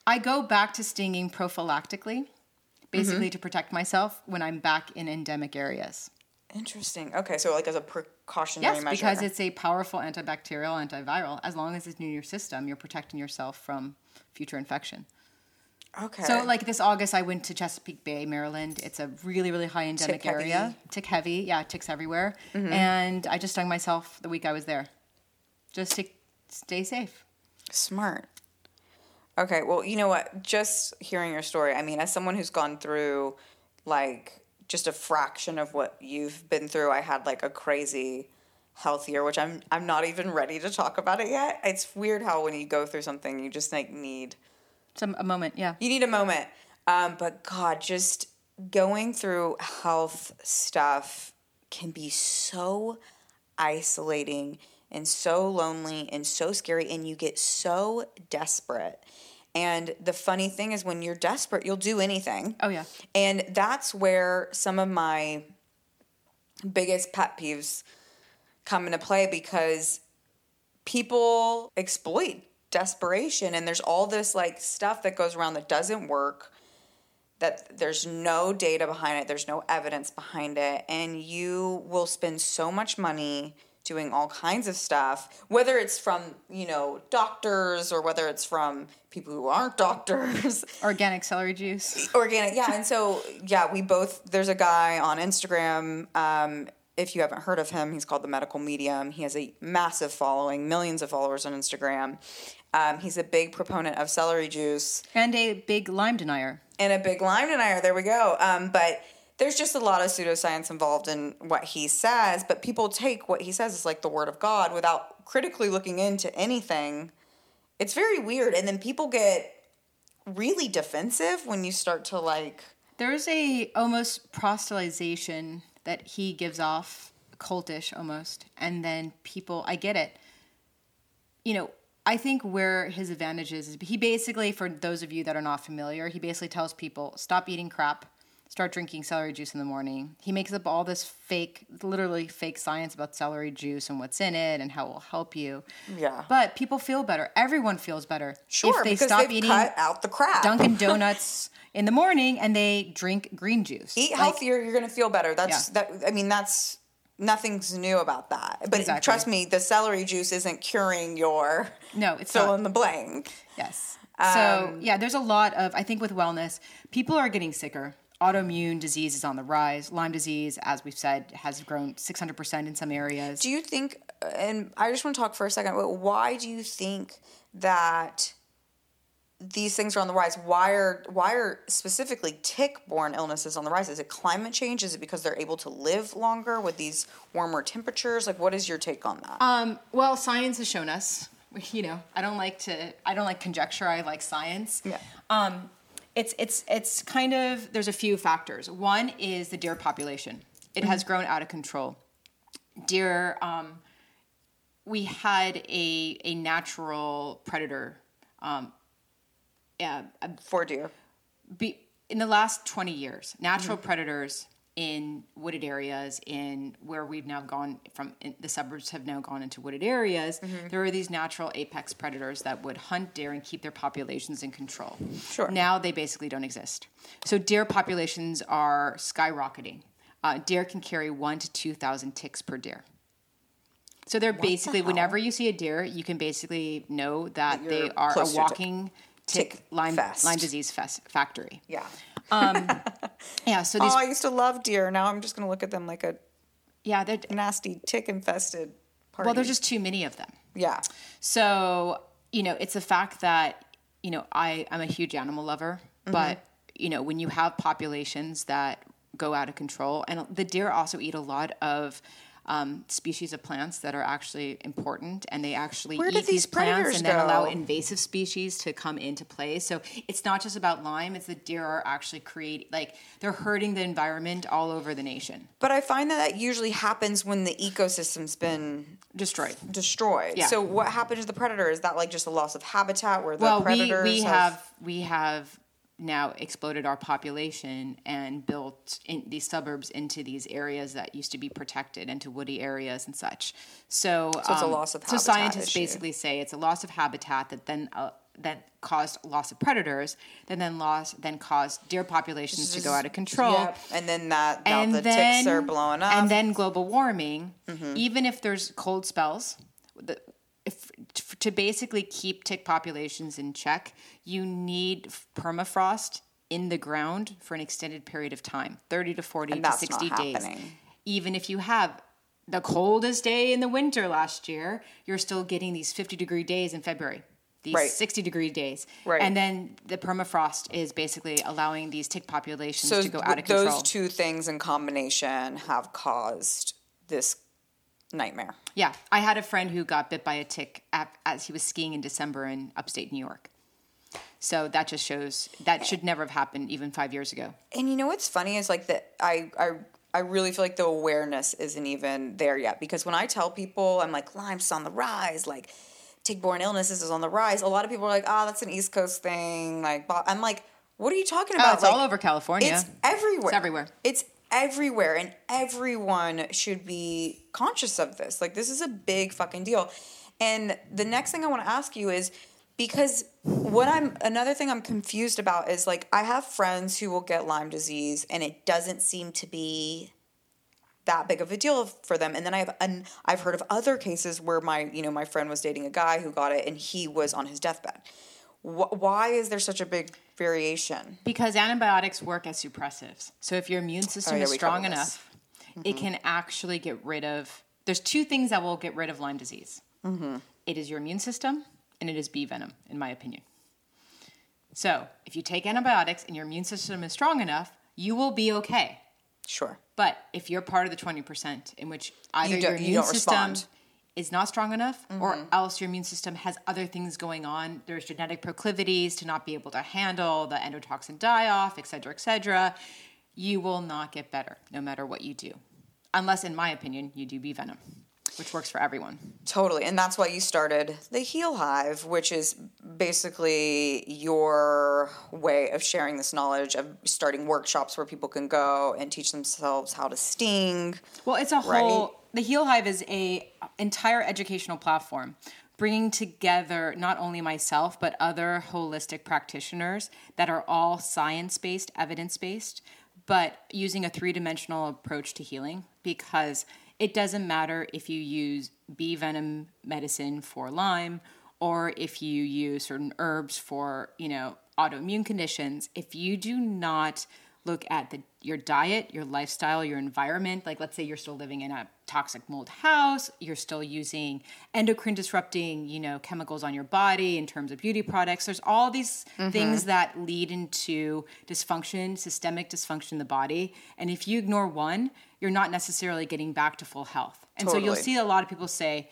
I go back to stinging prophylactically, basically Mm-hmm. to protect myself when I'm back in endemic areas. interesting. Okay, so like as a precautionary Yes, measure. because it's a powerful antibacterial, antiviral. As long as it's in your system, you're protecting yourself from future infection. Okay. So, like this August, I went to Chesapeake Bay, Maryland. It's a really, really high endemic Tick heavy. area. Tick heavy, yeah, ticks everywhere. Mm-hmm. And I just stung myself the week I was there, just to stay safe. Smart. Okay, well, you know what? Just hearing your story, I mean, as someone who's gone through like just a fraction of what you've been through, I had like a crazy health year, which I'm I'm not even ready to talk about it yet. It's weird how when you go through something, you just like need Some a moment, yeah. you need a moment. Um, but God, just going through health stuff can be so isolating and so lonely and so scary, and you get so desperate. And the funny thing is, when you're desperate, you'll do anything. Oh yeah. And that's where some of my biggest pet peeves come into play because people exploit desperation and there's all this like stuff that goes around that doesn't work that there's no data behind it there's no evidence behind it and you will spend so much money doing all kinds of stuff whether it's from you know doctors or whether it's from people who aren't doctors. Organic celery juice. organic yeah and so yeah we both there's a guy on instagram um, if you haven't heard of him he's called the medical medium. He has a massive following millions of followers on instagram um, he's a big proponent of celery juice And a big Lyme denier. and a big Lyme denier. There we go. Um, but there's just a lot of pseudoscience involved in what he says. But people take what he says as like the word of God without critically looking into anything. It's very weird. And then people get really defensive when you start to like. There's a almost proselytization that he gives off, cultish almost, and then people. I get it. You know, I think where his advantage is, is he basically, for those of you that are not familiar, he basically tells people stop eating crap, start drinking celery juice in the morning. He makes up all this fake, literally fake science about celery juice and what's in it and how it will help you. Yeah. But people feel better. Everyone feels better Sure, if they stop eating out the crap. Dunkin' Donuts in the morning and they drink green juice. Eat Like, healthier, you're gonna feel better. That's Yeah. that. I mean, that's nothing's new about that. But Exactly. trust me, the celery juice isn't curing your No, it's fill not. in the blank. Yes. Um, So yeah, there's a lot of I think with wellness, people are getting sicker. Autoimmune disease is on the rise. Lyme disease, as we've said, has grown 600% in some areas. Do you think? And I just want to talk for a second. Why do you think that these things are on the rise? Why are why are specifically tick-borne illnesses on the rise? Is it climate change? Is it because they're able to live longer with these warmer temperatures? Like, what is your take on that? Um, well, science has shown us. You know, I don't like to. I don't like conjecture. I like science. Yeah. Um, it's it's it's kind of there's a few factors. One is the deer population. It has grown out of control. Deer. Um, we had a a natural predator. Um, yeah, um, For deer. be, in the last 20 years, natural mm-hmm. predators in wooded areas, in where we've now gone from in, the suburbs have now gone into wooded areas, mm-hmm. there are these natural apex predators that would hunt deer and keep their populations in control. Sure. Now they basically don't exist. So deer populations are skyrocketing. Uh, deer can carry one to 2,000 ticks per deer. So they're basically, hell? whenever you see a deer, you can basically know that, That they you're a walking tick, tick Lyme, fest. Lyme disease fest, factory. Yeah. Um, Yeah, so these, Oh, I used to love deer. Now I'm just gonna look at them like a yeah, they're, nasty tick-infested. Party. well, there's just too many of them. yeah. So, you know, it's the fact that, you know, I, I'm a huge animal lover, Mm-hmm. but, you know, when you have populations that go out of control, and the deer also eat a lot of um, species of plants that are actually important, and they actually Where eat these these plants and then allow invasive species to come into play. So it's not just about Lyme; it's the deer are actually creating, like, they're hurting the environment all over the nation. But I find that that usually happens when the ecosystem's been Destroyed. destroyed. Yeah. So what happened to the predator? Is that like just a loss of habitat where the well, we, predators we have we have now exploded our population and built in these suburbs into these areas that used to be protected into woody areas and such. So, So it's a um, loss of So scientists issue. basically say it's a loss of habitat that then uh, that caused loss of predators, that then lost then caused deer populations to go out of control Yep. And then that now and the then ticks are blowing up. and then global warming. Mm-hmm. Even if there's cold spells, the, to basically keep tick populations in check, you need permafrost in the ground for an extended period of time, thirty to forty And to that's sixty not days. happening. Even if you have the coldest day in the winter last year, you're still getting these fifty degree days in February. These Right. 60 degree days. Right. And then the permafrost is basically allowing these tick populations so to go out of control. those two things in combination have caused this nightmare. Yeah, I had a friend who got bit by a tick at, as he was skiing in December in upstate New York. So that just shows that should never have happened even five years ago. And you know what's funny is like that I I I really feel like the awareness isn't even there yet because when I tell people I'm like Lyme's on the rise, like tick-borne illnesses is on the rise. A lot of people are like, "Oh, that's an East Coast thing." Like, I'm like, "What are you talking Oh, about?" it's Like, all over California. It's everywhere. It's everywhere. It's everywhere, and everyone should be conscious of this. Like, this is a big fucking deal. And the next thing I want to ask you is because what I'm another thing I'm confused about is like I have friends who will get Lyme disease, and it doesn't seem to be that big of a deal for them. And then I have an, I've heard of other cases where my you know my friend was dating a guy who got it, and he was on his deathbed. Wh- why is there such a big variation? Because antibiotics work as suppressives. So if your immune system Oh, yeah, is strong enough, it mm-hmm. can actually get rid of. There's two things that will get rid of Lyme disease. Mm-hmm. It is your immune system, and it is bee venom, in my opinion. So if you take antibiotics and your immune system is strong enough, you will be okay. Sure. But if you're part of the 20% in which either You your you immune don't system respond. Mm-hmm. is not strong enough or else your immune system has other things going on, there's genetic proclivities to not be able to handle the endotoxin die off, et cetera, et cetera, you will not get better no matter what you do. Unless, in my opinion, you do bee venom, which works for everyone. Totally. And that's why you started the Heal Hive, which is basically your way of sharing this knowledge of starting workshops where people can go and teach themselves how to sting. Well, it's a Right. whole. The Heal Hive is a entire educational platform, bringing together not only myself but other holistic practitioners that are all science based, evidence based, but using a three dimensional approach to healing because it doesn't matter if you use bee venom medicine for Lyme or if you use certain herbs for you know autoimmune conditions. If you do not look at the your diet, your lifestyle, your environment. Like let's say you're still living in a toxic mold house, you're still using endocrine disrupting, you know, chemicals on your body in terms of beauty products. There's all these mm-hmm. things that lead into dysfunction, systemic dysfunction in the body. And if you ignore one, you're not necessarily getting back to full health. And so you'll see a lot of people say,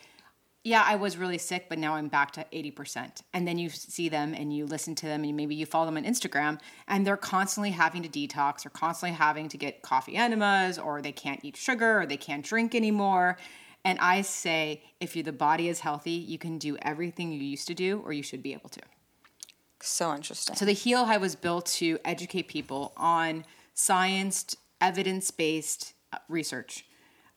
yeah, I was really sick, but now I'm back to 80%. And then you see them and you listen to them and maybe you follow them on Instagram and they're constantly having to detox or constantly having to get coffee enemas or they can't eat sugar or they can't drink anymore. And I say, if you the body is healthy, you can do everything you used to do or you should be able to. So interesting. So the Heal Hive was built to educate people on science, evidence-based uh, research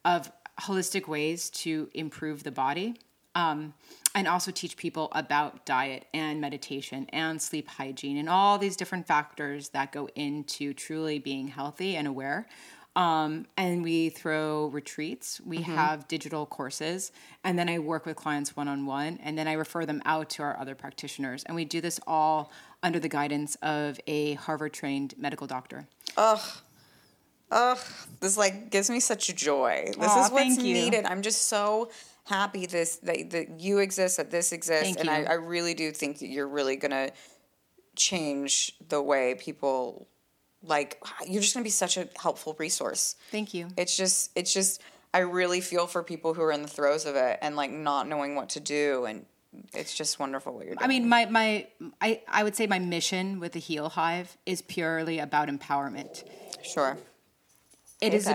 of holistic ways to improve the body, um, and also teach people about diet and meditation and sleep hygiene and all these different factors that go into truly being healthy and aware. Um, and we throw retreats. We have digital courses, and then I work with clients one on one, and then I refer them out to our other practitioners. And we do this all under the guidance of a Harvard trained medical doctor. This like gives me such joy. This Aw, is what's thank you. needed. I'm just so happy this that, that you exist, that this exists, Thank and I, you. I really do think that you're really gonna change the way people like. You're just gonna be such a helpful resource. Thank you. It's just, it's just. I really feel for people who are in the throes of it and like not knowing what to do, and it's just wonderful what you're doing. I mean, my my I, I would say my mission with the Heal Hive is purely about empowerment. sure. It Hey, is a-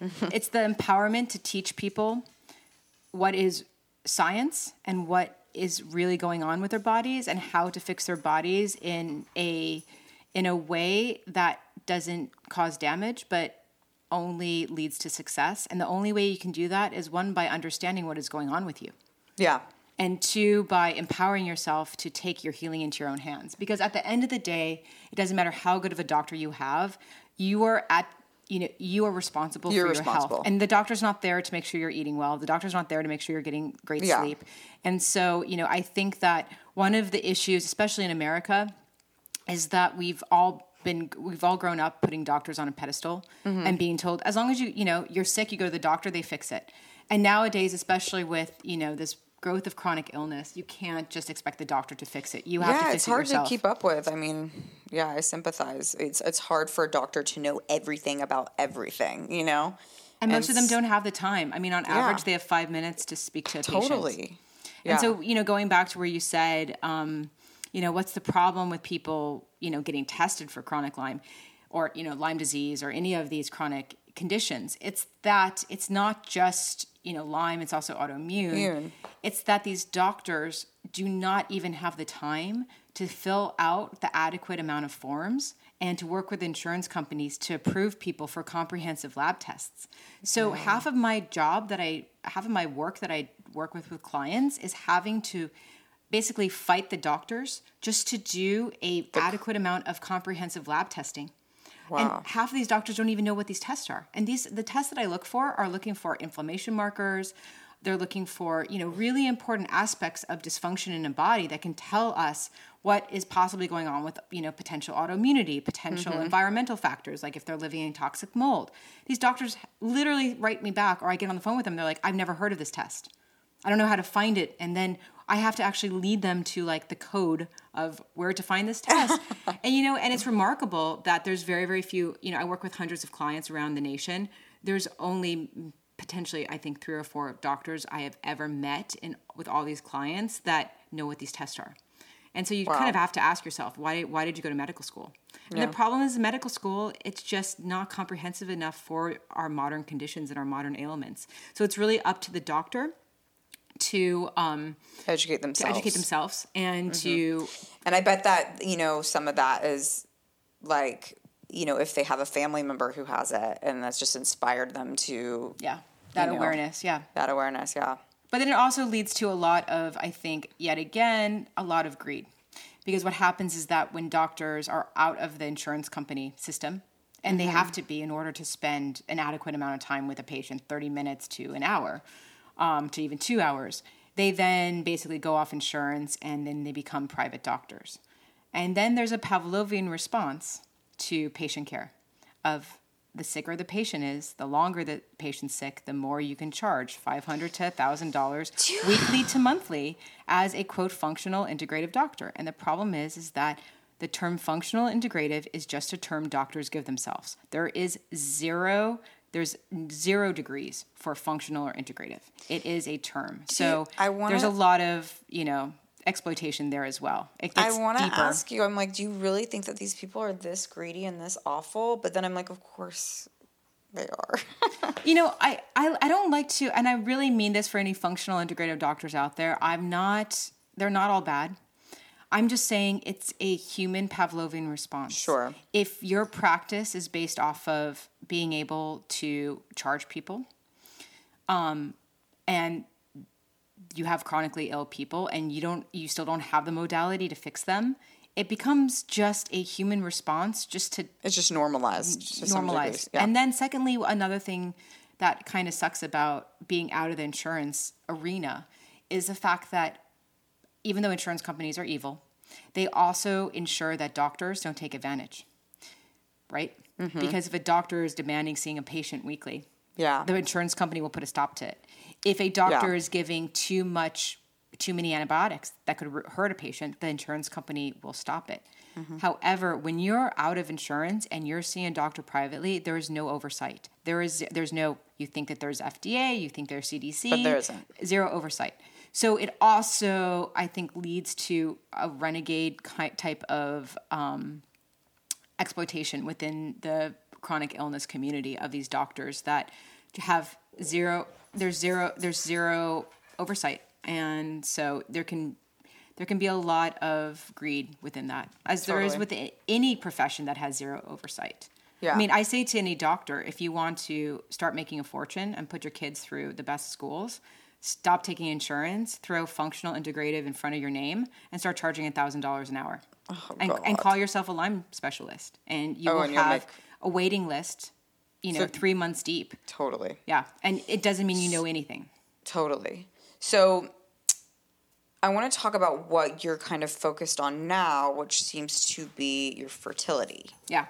it's the empowerment to teach people what is science and what is really going on with their bodies and how to fix their bodies in a in a way that doesn't cause damage but only leads to success. And the only way you can do that is one by understanding what is going on with you. Yeah. and two by empowering yourself to take your healing into your own hands. Because at the end of the day it doesn't matter how good of a doctor you have you are at you know you are responsible You're for your responsible. health and the doctor's not there to make sure you're eating well the doctor's not there to make sure you're getting great Yeah. sleep and so you know i think that one of the issues especially in america is that we've all been we've all grown up putting doctors on a pedestal Mm-hmm. and being told as long as you you know you're sick you go to the doctor they fix it and nowadays especially with you know this growth of chronic illness you can't just expect the doctor to fix it you have to yeah, fix it's it hard yourself to keep up with. I mean, yeah, I sympathize. It's it's hard for a doctor to know everything about everything, you know. and most of them don't have the time i mean on average they have five minutes to speak to a patient totally. Yeah. And so, you know, going back to where you said, um, you know, what's the problem with people, you know, getting tested for chronic Lyme or, you know, Lyme disease or any of these chronic conditions? It's that it's not just, you know, Lyme, it's also autoimmune. Immune. It's that these doctors do not even have the time to fill out the adequate amount of forms and to work with insurance companies to approve people for comprehensive lab tests. So half of my job that I half of my work that I work with with clients is having to basically fight the doctors just to do a adequate amount of comprehensive lab testing. Wow. And half of these doctors don't even know what these tests are. And these the tests that I look for are looking for inflammation markers. They're looking for, you know, really important aspects of dysfunction in a body that can tell us what is possibly going on with, you know, potential autoimmunity, potential mm-hmm. environmental factors, like if they're living in toxic mold. These doctors literally write me back or I get on the phone with them, they're like, I've never heard of this test. I don't know how to find it. And then I have to actually lead them to like the code of where to find this test. and you know, and it's remarkable that there's very, very few, you know, I work with hundreds of clients around the nation. There's only potentially, I think, three or four doctors I have ever met in with all these clients that know what these tests are. And so you kind of have to ask yourself, why why did you go to medical school? And the problem is medical school, it's just not comprehensive enough for our modern conditions and our modern ailments. So it's really up to the doctor to um, educate themselves. to educate themselves and to And I bet that, you know, some of that is like, you know, if they have a family member who has it and that's just inspired them to yeah that You know. awareness yeah that awareness, yeah. But then it also leads to a lot of, I think, yet again, a lot of greed. Because what happens is that when doctors are out of the insurance company system, and they have to be in order to spend an adequate amount of time with a patient 30 minutes to an hour, um, to even two hours, they then basically go off insurance and then they become private doctors. And then there's a Pavlovian response to patient care of the sicker the patient is, the longer the patient's sick, the more you can charge five hundred to thousand dollars weekly to monthly as a quote functional integrative doctor. And the problem is, is that the term functional integrative is just a term doctors give themselves. There is zero. There's zero degrees for functional or integrative. It is a term. So I wanna- there's a lot of you know exploitation there as well. I want to ask you, I'm like, do you really think that these people are this greedy and this awful? But then I'm like, of course they are. You know, I, I I don't like to, and I really mean this for any functional integrative doctors out there. I'm not. They're not all bad. I'm just saying it's a human Pavlovian response. Sure. If your practice is based off of being able to charge people, um, and you have chronically ill people, and you don't, you still don't have the modality to fix them, it becomes just a human response, just to it's just normalized. normalized. Yeah. And then secondly, another thing that kind of sucks about being out of the insurance arena is the fact that even though insurance companies are evil, they also ensure that doctors don't take advantage. Right? Mm-hmm. Because if a doctor is demanding seeing a patient weekly, yeah. the insurance company will put a stop to it. If a doctor Yeah. is giving too much, too many antibiotics that could hurt a patient, the insurance company will stop it. Mm-hmm. However, when you're out of insurance and you're seeing a doctor privately, there is no oversight. There is there's no you think that there's FDA, you think there's CDC, But there isn't. zero oversight. So it also I think leads to a renegade type of um, exploitation within the chronic illness community of these doctors that have zero there's zero there's zero oversight. And so there can there can be a lot of greed within that as there is with any profession that has zero oversight. Yeah. i mean i say to any doctor if you want to start making a fortune and put your kids through the best schools stop taking insurance throw functional integrative in front of your name and start charging $1000 an hour oh, and, and Oh, call yourself a Lyme specialist, and you Oh, will and have make- a waiting list. You know, So- three months deep. totally. Yeah, and it doesn't mean you know anything. Totally. So I want to talk about what you're kind of focused on now, which seems to be your fertility. Yeah,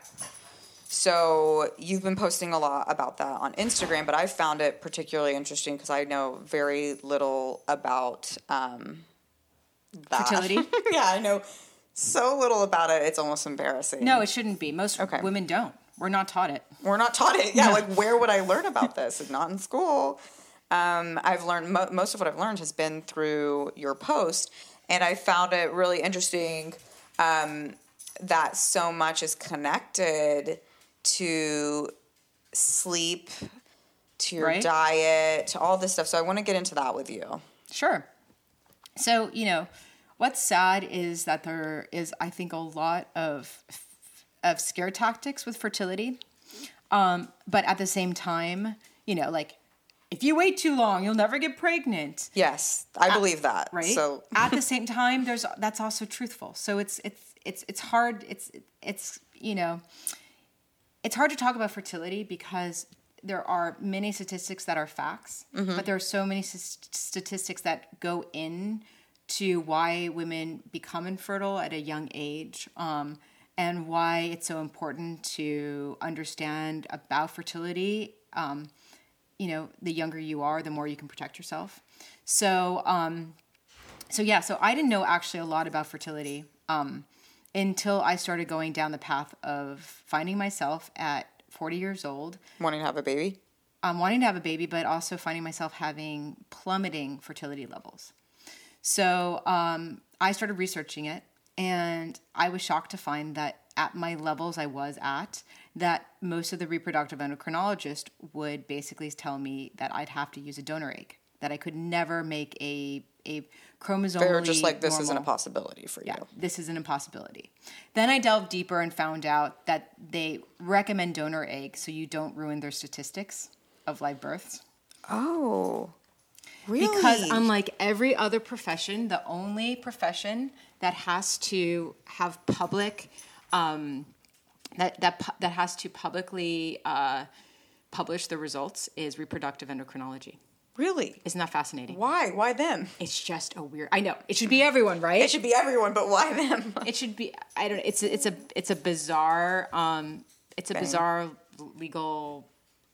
So you've been posting a lot about that on Instagram, but I found it particularly interesting because I know very little about um, that. Fertility? yeah, I know so little about it. It's almost embarrassing. no, it shouldn't be. Most Okay. women don't. We're not taught it. we're not taught it. Yeah, like where would I learn about this? Not in school. Um, I've learned mo- most of what I've learned has been through your post, and I found it really interesting um, that so much is connected to sleep, to your Right. diet, to all this stuff. So I want to get into that with you. Sure. So you know, what's sad is that there is, I think, a lot of of scare tactics with fertility. Um, but at the same time, you know, like if you wait too long, you'll never get pregnant. Yes, I believe that. right So at the same time there's that's also truthful so it's it's it's it's hard it's it's you know it's hard to talk about fertility because there are many statistics that are facts but there are so many statistics that go in to why women become infertile at a young age um, and why it's so important to understand about fertility. Um, you know the younger you are the more you can protect yourself. So um, so yeah, so I didn't know actually a lot about fertility um, until I started going down the path of finding myself at 40 years old, wanting to have a baby. um, wanting to have a baby, but also finding myself having plummeting fertility levels. So um, I started researching it, and I was shocked to find that at my levels I was at, that most of the reproductive endocrinologists would basically tell me that I'd have to use a donor egg that I could never make a a chromosomally They were just like, this isn't a possibility for you. yeah, this is an impossibility. Then I delved deeper and found out that they recommend donor eggs so you don't ruin their statistics of live births. Oh, really? Because unlike every other profession, the only profession that has to have public, um, that that that has to publicly uh, publish the results is reproductive endocrinology. Really? Isn't that fascinating? Why? Why them? It's just a weird. I know it should be everyone, right? It should be everyone, but why them? it should be i don't know it's a, it's a it's a bizarre um it's a bizarre legal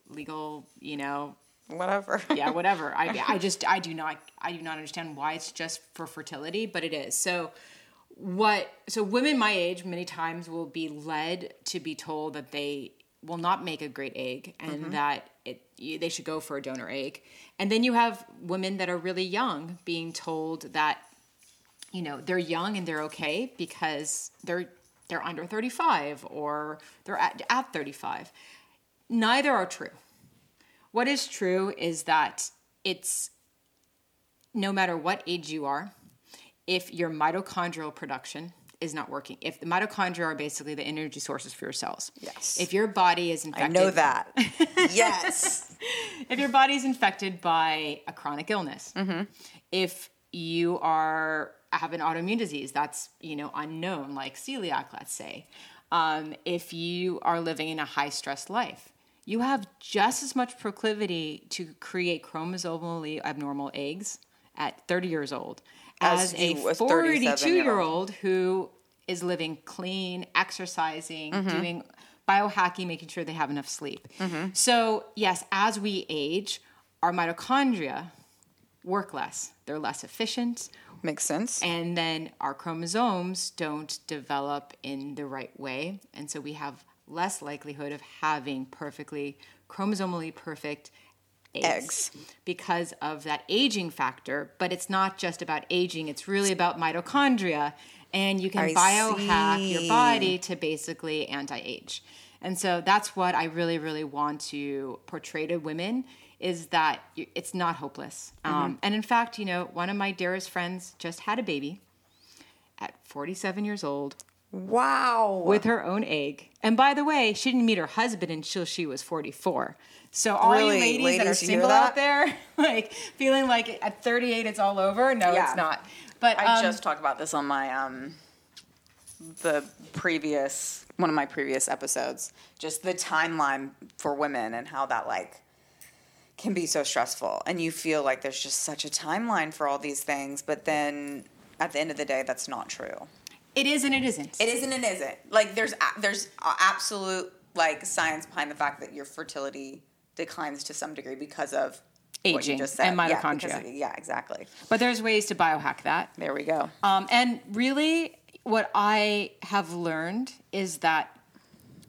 legal you know Whatever. yeah whatever i i just i do not i do not understand why it's just for fertility but it is so what so women my age many times will be led to be told that they will not make a great egg and that it they should go for a donor egg. And then you have women that are really young being told that you know they're young and they're okay because they're they're under 35 or they're at, at 35 neither are true. What is true is that it's no matter what age you are if your mitochondrial production is not working if the mitochondria are basically the energy sources for your cells Yes. if your body is infected. I know that. yes. if your body is infected by a chronic illness, Mm-hmm. if you are have an autoimmune disease that's you know unknown, like celiac, let's say, um, if you are living in a high stress life, you have just as much proclivity to create chromosomally abnormal eggs at 30 years old As as, a 42 year old who is living clean, exercising, Mm-hmm. doing biohacking, making sure they have enough sleep. Mm-hmm. So, yes, as we age, our mitochondria work less. They're less efficient, Makes sense. and then our chromosomes don't develop in the right way. And so we have less likelihood of having perfectly chromosomally perfect eggs, Eggs. because of that aging factor. But it's not just about aging, it's really about mitochondria. And you can I biohack your body to basically anti age. And so that's what I really, really want to portray to women is that it's not hopeless. Mm-hmm. Um, and in fact, you know, one of my dearest friends just had a baby at 47 years old wow. with her own egg. And by the way, she didn't meet her husband until she was 44. So all Really? you ladies, that are Ladies, you hear single that? out there, like feeling like at 38 it's all over, no, Yeah. it's not. But I um, just talked about this on my um the previous one of my previous episodes. Just the timeline for women and how that like can be so stressful and you feel like there's just such a timeline for all these things, but then at the end of the day that's not true. it is and it isn't. It isn't and isn't. Like there's a- there's absolute like science behind the fact that your fertility declines to some degree because of Aging and Yeah, mitochondria. of- yeah exactly. but there's ways to biohack that. There we go. Um, and really, what I have learned is that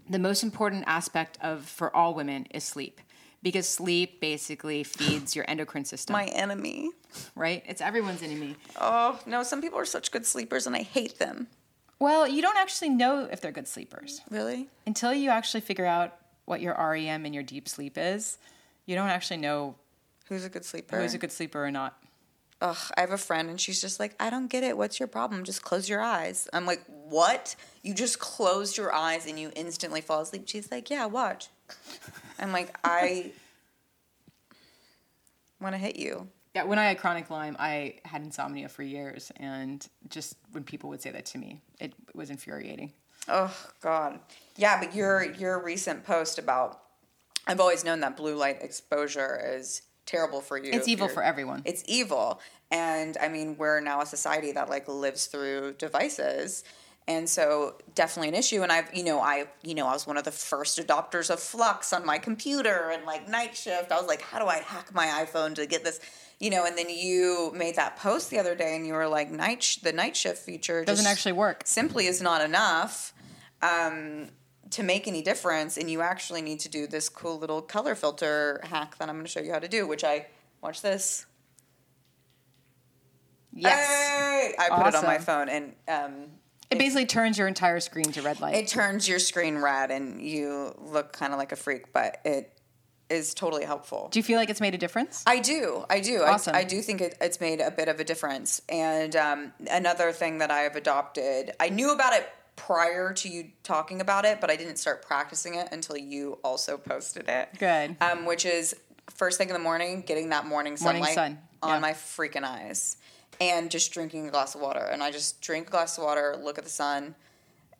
the most important aspect of for all women is sleep, because sleep basically feeds your endocrine system. My enemy. right? It's everyone's enemy. Oh, no, some people are such good sleepers and I hate them. Well, you don't actually know if they're good sleepers Really? until you actually figure out what your REM and your deep sleep is. You don't actually know Who's a good sleeper? who's a good sleeper or not. Ugh, I have a friend and she's just like, I don't get it. What's your problem? Just close your eyes. I'm like, what? You just closed your eyes and you instantly fall asleep? She's like, yeah, watch. I'm like, I want to hit you. Yeah, when I had chronic Lyme, I had insomnia for years, and just when people would say that to me, it was infuriating. Oh God. Yeah, but your your recent post about I've always known that blue light exposure is terrible for you. It's evil for everyone. It's evil. And I mean, we're now a society that like lives through devices. And so definitely an issue. And I've, you know, I, you know, I was one of the first adopters of Flux on my computer and like night shift. I was like, how do I hack my iPhone to get this, you know? And then you made that post the other day, and you were like, night, sh- the night shift feature Doesn't just actually work. Simply is not enough um, to make any difference. And you actually need to do this cool little color filter hack that I'm going to show you how to do. Which I watch this. Yes. Hey! I put it on my phone and um, It basically turns your entire screen to red light. it turns your screen red and you look kind of like a freak, but it is totally helpful. Do you feel like it's made a difference? I do. I do. Awesome. I, I do think it, it's made a bit of a difference. And um, another thing that I have adopted, I knew about it prior to you talking about it, but I didn't start practicing it until you also posted it. Good. Um, which is first thing in the morning, getting that morning Morning sunlight sun, on yeah. my freaking eyes. And just drinking a glass of water. And I just drink a glass of water, look at the sun.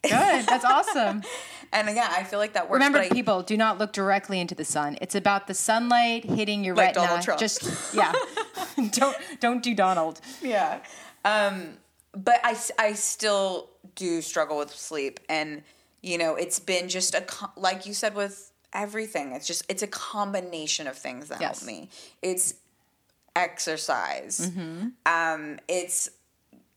Good. That's awesome. And yeah, I feel like that works. Remember, I- people, do not look directly into the sun. It's about the sunlight hitting your Like retina. Donald Trump. Just yeah. don't don't do Donald. yeah. Um, but I still do struggle with sleep. And, you know, it's been just a, like you said with everything, it's just, it's a combination of things that Yes. help me. It's exercise. Mm-hmm. Um, it's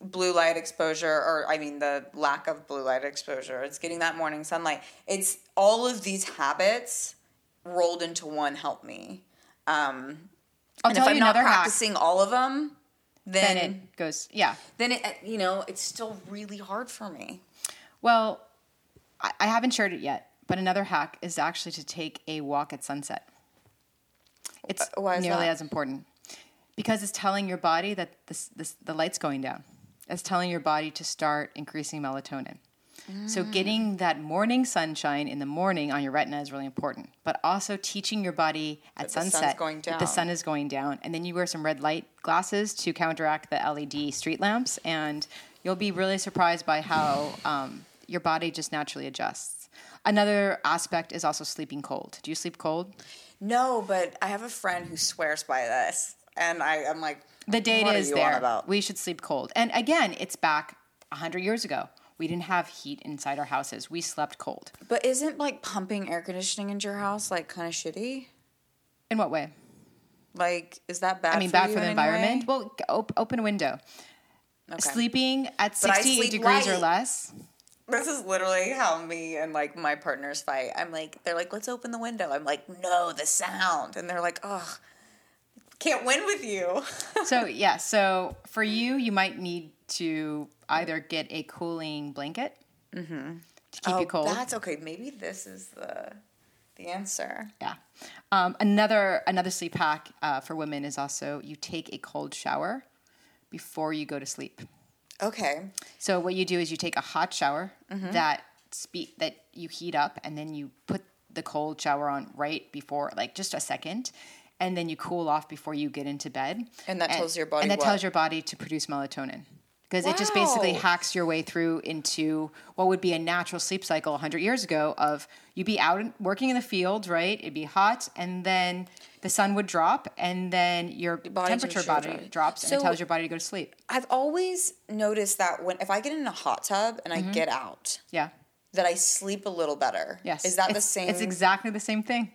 blue light exposure, or I mean, the lack of blue light exposure. It's getting that morning sunlight. It's all of these habits rolled into one help me. Um, I'll and if I'm not another hack. practicing all of them, Then then it goes yeah. then it you know it's still really hard for me. Well, I, I haven't shared it yet, but another hack is actually to take a walk at sunset. It's Uh, nearly that? as important because it's telling your body that this, this, the light's going down. It's telling your body to start increasing melatonin. So Mm. getting that morning sunshine in the morning on your retina is really important, but also teaching your body at That the sun's sunset that the sun is going down, and then you wear some red light glasses to counteract the LED street lamps, and you'll be really surprised by how um, your body just naturally adjusts. Another aspect is also sleeping cold. Do you sleep cold? No, but I have a friend who swears by this, and I am like, The data is there. We should sleep cold. And again, it's back 100 years ago. We didn't have heat inside our houses. We slept cold. But isn't like pumping air conditioning into your house like kind of shitty? In what way? Like, is that bad? I mean, for bad for the environment. Well, op- open a window. Okay. Sleeping at 68 sleep degrees or less. This is literally how me and like my partners fight. I'm like, they're like, let's open the window. I'm like, no, the sound, and they're like, ugh, can't win with you. so yeah, so for you, you might need to either get a cooling blanket to keep oh, you cold. That's okay. Maybe this is the the answer. Yeah. Um, another another sleep hack uh, for women is also you take a cold shower before you go to sleep. Okay. So what you do is you take a hot shower Mm-hmm. that spe- that you heat up, and then you put the cold shower on right before, like just a second, and then you cool off before you get into bed. And that tells your body And that what? tells your body to produce melatonin. Because it just basically hacks your way through into what would be a natural sleep cycle 100 years ago of you'd be out working in the field, right? It'd be hot, and then the sun would drop, and then your body temperature body drops. drops, and it tells your body to go to sleep. I've always noticed that when if I get in a hot tub and Mm-hmm. I get out, Yeah. that I sleep a little better. Yes. Is that the same? It's exactly the same thing.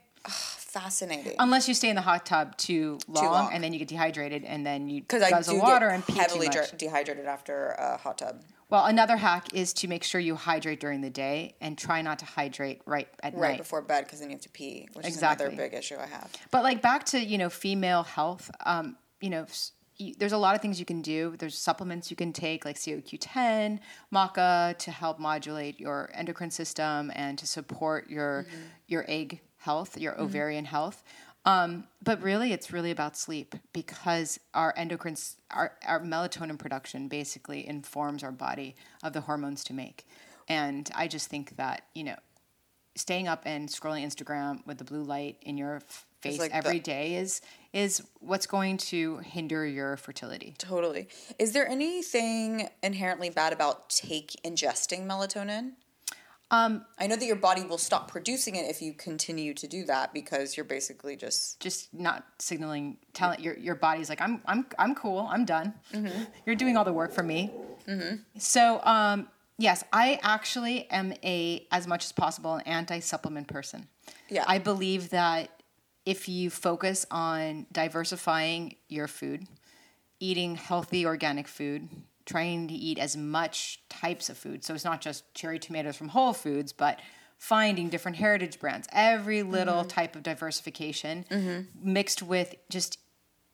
Fascinating. Unless you stay in the hot tub too long, long. and then you get dehydrated, and then you Because I do water and pee heavily too much. dr- dehydrated after a hot tub. Well, another hack is to make sure you hydrate during the day and try not to hydrate right at Right night. before bed because then you have to pee, which Exactly. is another big issue I have. But like back to you know female health, um, you know. There's a lot of things you can do. There's supplements you can take, like CoQ10, maca, to help modulate your endocrine system and to support your Mm-hmm. your egg health, your ovarian health. Um, but really, it's really about sleep because our endocrine, our, our melatonin production basically informs our body of the hormones to make. And I just think that you know staying up and scrolling Instagram with the blue light in your face like every the- day is is what's going to hinder your fertility. Totally. Is there anything inherently bad about take ingesting melatonin? Um, I know that your body will stop producing it if you continue to do that because you're basically just just not signaling, telling your your body's like I'm I'm I'm cool, I'm done. Mm-hmm. You're doing all the work for me. So um, yes, I actually am a as much as possible an anti supplement person. Yeah. I believe that if you focus on diversifying your food, eating healthy organic food, trying to eat as much types of food. So it's not just cherry tomatoes from Whole Foods, but finding different heritage brands, every little Mm-hmm. type of diversification mixed with just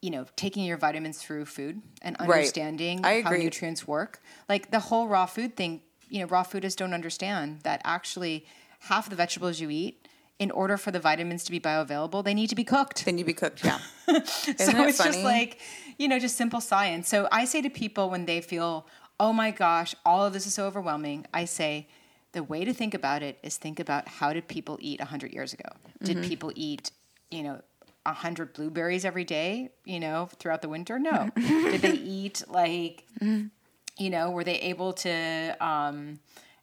you know, taking your vitamins through food and understanding I how nutrients work. Like the whole raw food thing, you know, raw foodists don't understand that actually half the vegetables you eat in order for the vitamins to be bioavailable, they need to be cooked. Then you be cooked, yeah. so it it's just funny? like, you know, just simple science. So I say to people when they feel, oh my gosh, all of this is so overwhelming, I say, the way to think about it is think about how did people eat 100 years ago? Did Mm-hmm. people eat, you know, 100 blueberries every day, you know, throughout the winter? No. did they eat like, you know, were they able to um,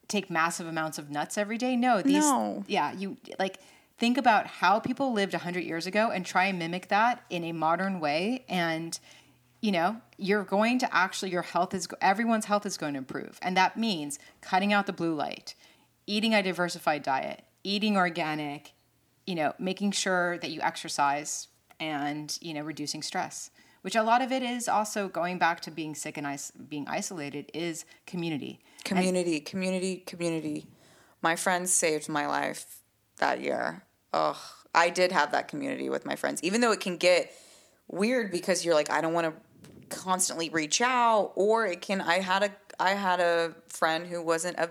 take massive amounts of nuts every day? No. These, No. yeah, you like think about how people lived 100 years ago and try and mimic that in a modern way and you know you're going to actually your health is everyone's health is going to improve and that means cutting out the blue light eating a diversified diet eating organic you know making sure that you exercise and you know reducing stress which a lot of it is also going back to being sick and is- being isolated is community Community, community, community. My friends saved my life that year. Ugh, I did have that community with my friends, even though it can get weird because you're like, I don't want to constantly reach out, or it can. I had a I had a friend who wasn't a,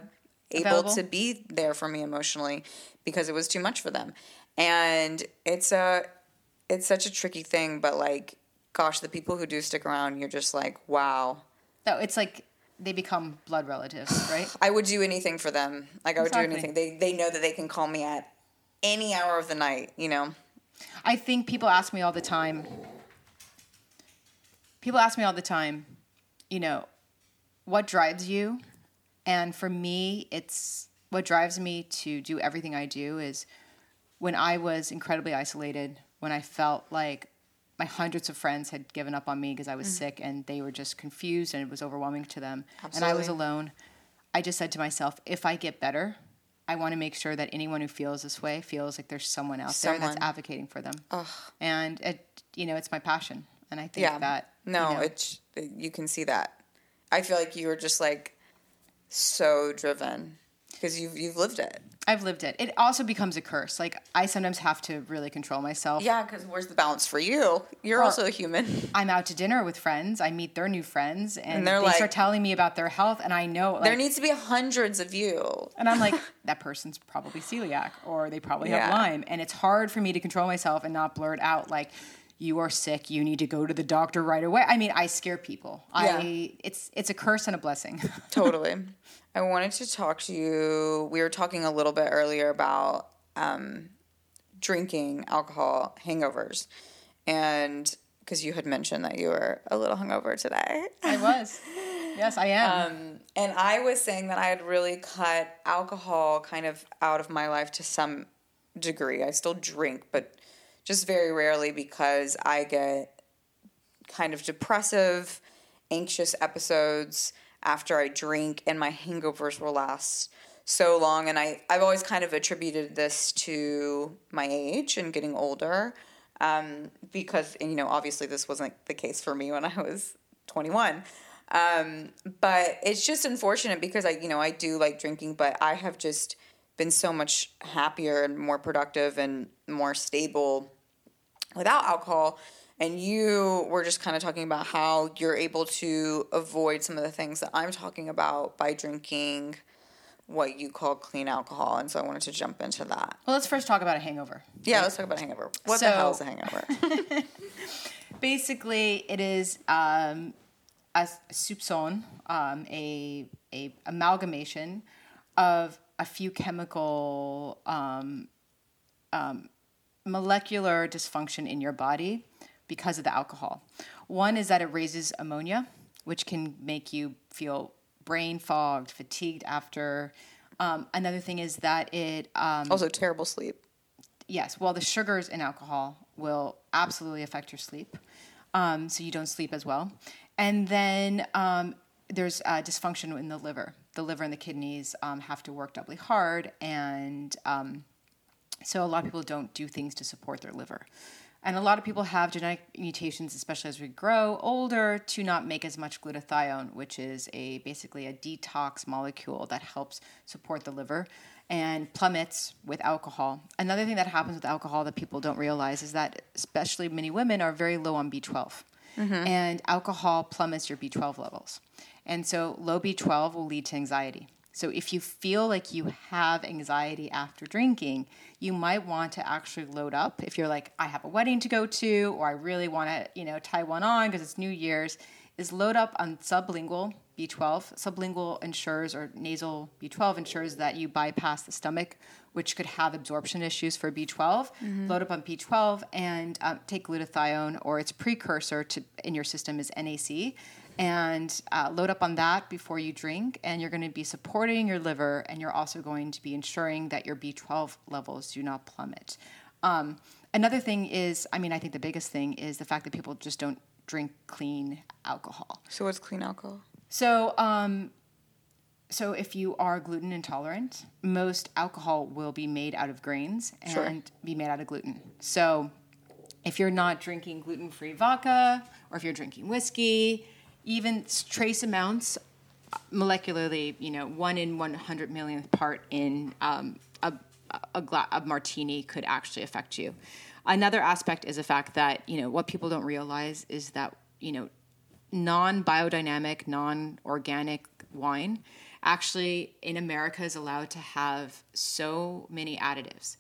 able Available? to be there for me emotionally because it was too much for them, and it's a it's such a tricky thing. But like, gosh, the people who do stick around, you're just like, wow. so it's like they become blood relatives right I would do anything for them. Like I would Exactly. do anything. They they know that they can call me at any hour of the night. You know. I think people ask me all the time. People ask me all the time, you know, what drives you? And for me, it's what drives me to do everything I do is when I was incredibly isolated, when I felt like my hundreds of friends had given up on me because I was sick and they were just confused and it was overwhelming to them. And I was alone. I just said to myself, if I get better, I want to make sure that anyone who feels this way feels like there's someone out there that's advocating for them. And it, you know, it's my passion, and I think Yeah. that no, you know, it's you can see that. I feel like you were just like so driven because you've you've lived it. I've lived it. It also becomes a curse. Like I sometimes have to really control myself. Yeah, because where's the balance for you? You're also a human. I'm out to dinner with friends. I meet their new friends, and, And they're they like- start telling me about their health, and I know like, there needs to be hundreds of you. And I'm like, that person's probably celiac or they probably have Lyme. And it's hard for me to control myself and not blurt out like, you are sick, you need to go to the doctor right away. I mean, I scare people. Yeah. I it's it's a curse and a blessing. totally. I wanted to talk to you. We were talking a little bit earlier about um, drinking alcohol hangovers, and because you had mentioned that you were a little hungover today. I was. Yes, I am. Um, and I was saying that I had really cut alcohol kind of out of my life to some degree. I still drink, but just very rarely because I get kind of depressive, anxious episodes after I drink, and my hangovers will last so long. And I, I've always kind of attributed this to my age and getting older. Um, because, you know, obviously this wasn't the case for me when I was 21. Um, but it's just unfortunate because I, you know, I do like drinking, but I have just been so much happier and more productive and more stable without alcohol. And you were just kind of talking about how you're able to avoid some of the things that I'm talking about by drinking what you call clean alcohol. And so I wanted to jump into that. well, let's first talk about a hangover. Yeah, let's talk about a hangover. What So- the hell is a hangover? Basically, it is um, a soupçon, um, a a amalgamation of a few chemical um, um, molecular dysfunction in your body because of the alcohol. One is that it raises ammonia, which can make you feel brain fogged, fatigued after. Um, another thing is that it um, also, terrible sleep. yes, well, the sugars in alcohol will absolutely affect your sleep. Um, so you don't sleep as well. And then um, there's uh, dysfunction in the liver. The liver and the kidneys um, have to work doubly hard. And um, so a lot of people don't do things to support their liver. And a lot of people have genetic mutations, especially as we grow older, to not make as much glutathione, which is a basically a detox molecule that helps support the liver and plummets with alcohol. Another thing that happens with alcohol that people don't realize is that especially many women are very low on B12. Mm-hmm. And alcohol plummets your B12 levels. And so low B12 will lead to anxiety. So if you feel like you have anxiety after drinking, you might want to actually load up. If you're like, I have a wedding to go to, or I really want to, you know, tie one on because it's New Year's, is load up on sublingual B12. Sublingual ensures, or nasal B12 ensures that you bypass the stomach, which could have absorption issues for B12. Load up on B12 and um, take glutathione, or its precursor to in your system is NAC, and uh, load up on that before you drink. And you're going to be supporting your liver, and you're also going to be ensuring that your B12 levels do not plummet. Um, another thing is, I mean, I think the biggest thing is the fact that people just don't drink clean alcohol. So what's clean alcohol? So, um, so if you are gluten intolerant, most alcohol will be made out of grains and Sure. be made out of gluten. So, if you're not drinking gluten-free vodka, or if you're drinking whiskey, even trace amounts, uh, molecularly, you know, one in one hundred millionth part in um, a a, gla- a martini could actually affect you. Another aspect is the fact that you know what people don't realize is that you know non biodynamic, non organic wine actually in America is allowed to have so many additives.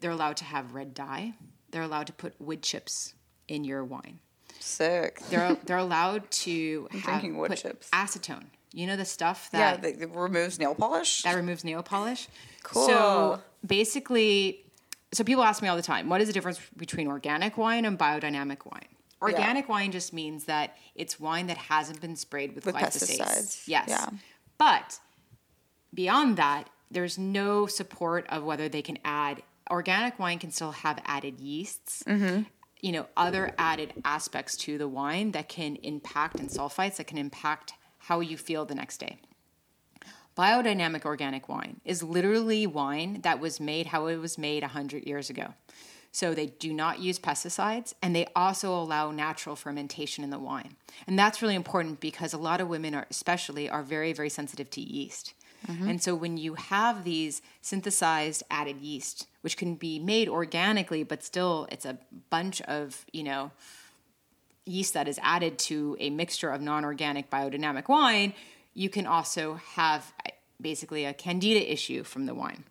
They're allowed to have red dye. They're allowed to put wood chips in your wine. Sick. They're they're allowed to have, drinking wood put chips. acetone. You know the stuff that that that removes nail polish. that removes nail polish. Cool. So basically, so people ask me all the time, what is the difference between organic wine and biodynamic wine? Organic wine just means that it's wine that hasn't been sprayed with, With glyphosate. pesticides. Yes. Yeah. But beyond that, there's no support of whether they can add organic wine can still have added yeasts. Mm-hmm. You know, other added aspects to the wine that can impact and sulfites that can impact how you feel the next day. Biodynamic organic wine is literally wine that was made how it was made 100 years ago. So they do not use pesticides and they also allow natural fermentation in the wine. And that's really important because a lot of women are especially are very very sensitive to yeast. And so when you have these synthesized added yeast which can be made organically but still it's a bunch of, you know, yeast that is added to a mixture of non-organic biodynamic wine, you can also have uh, basically a candida issue from the wine.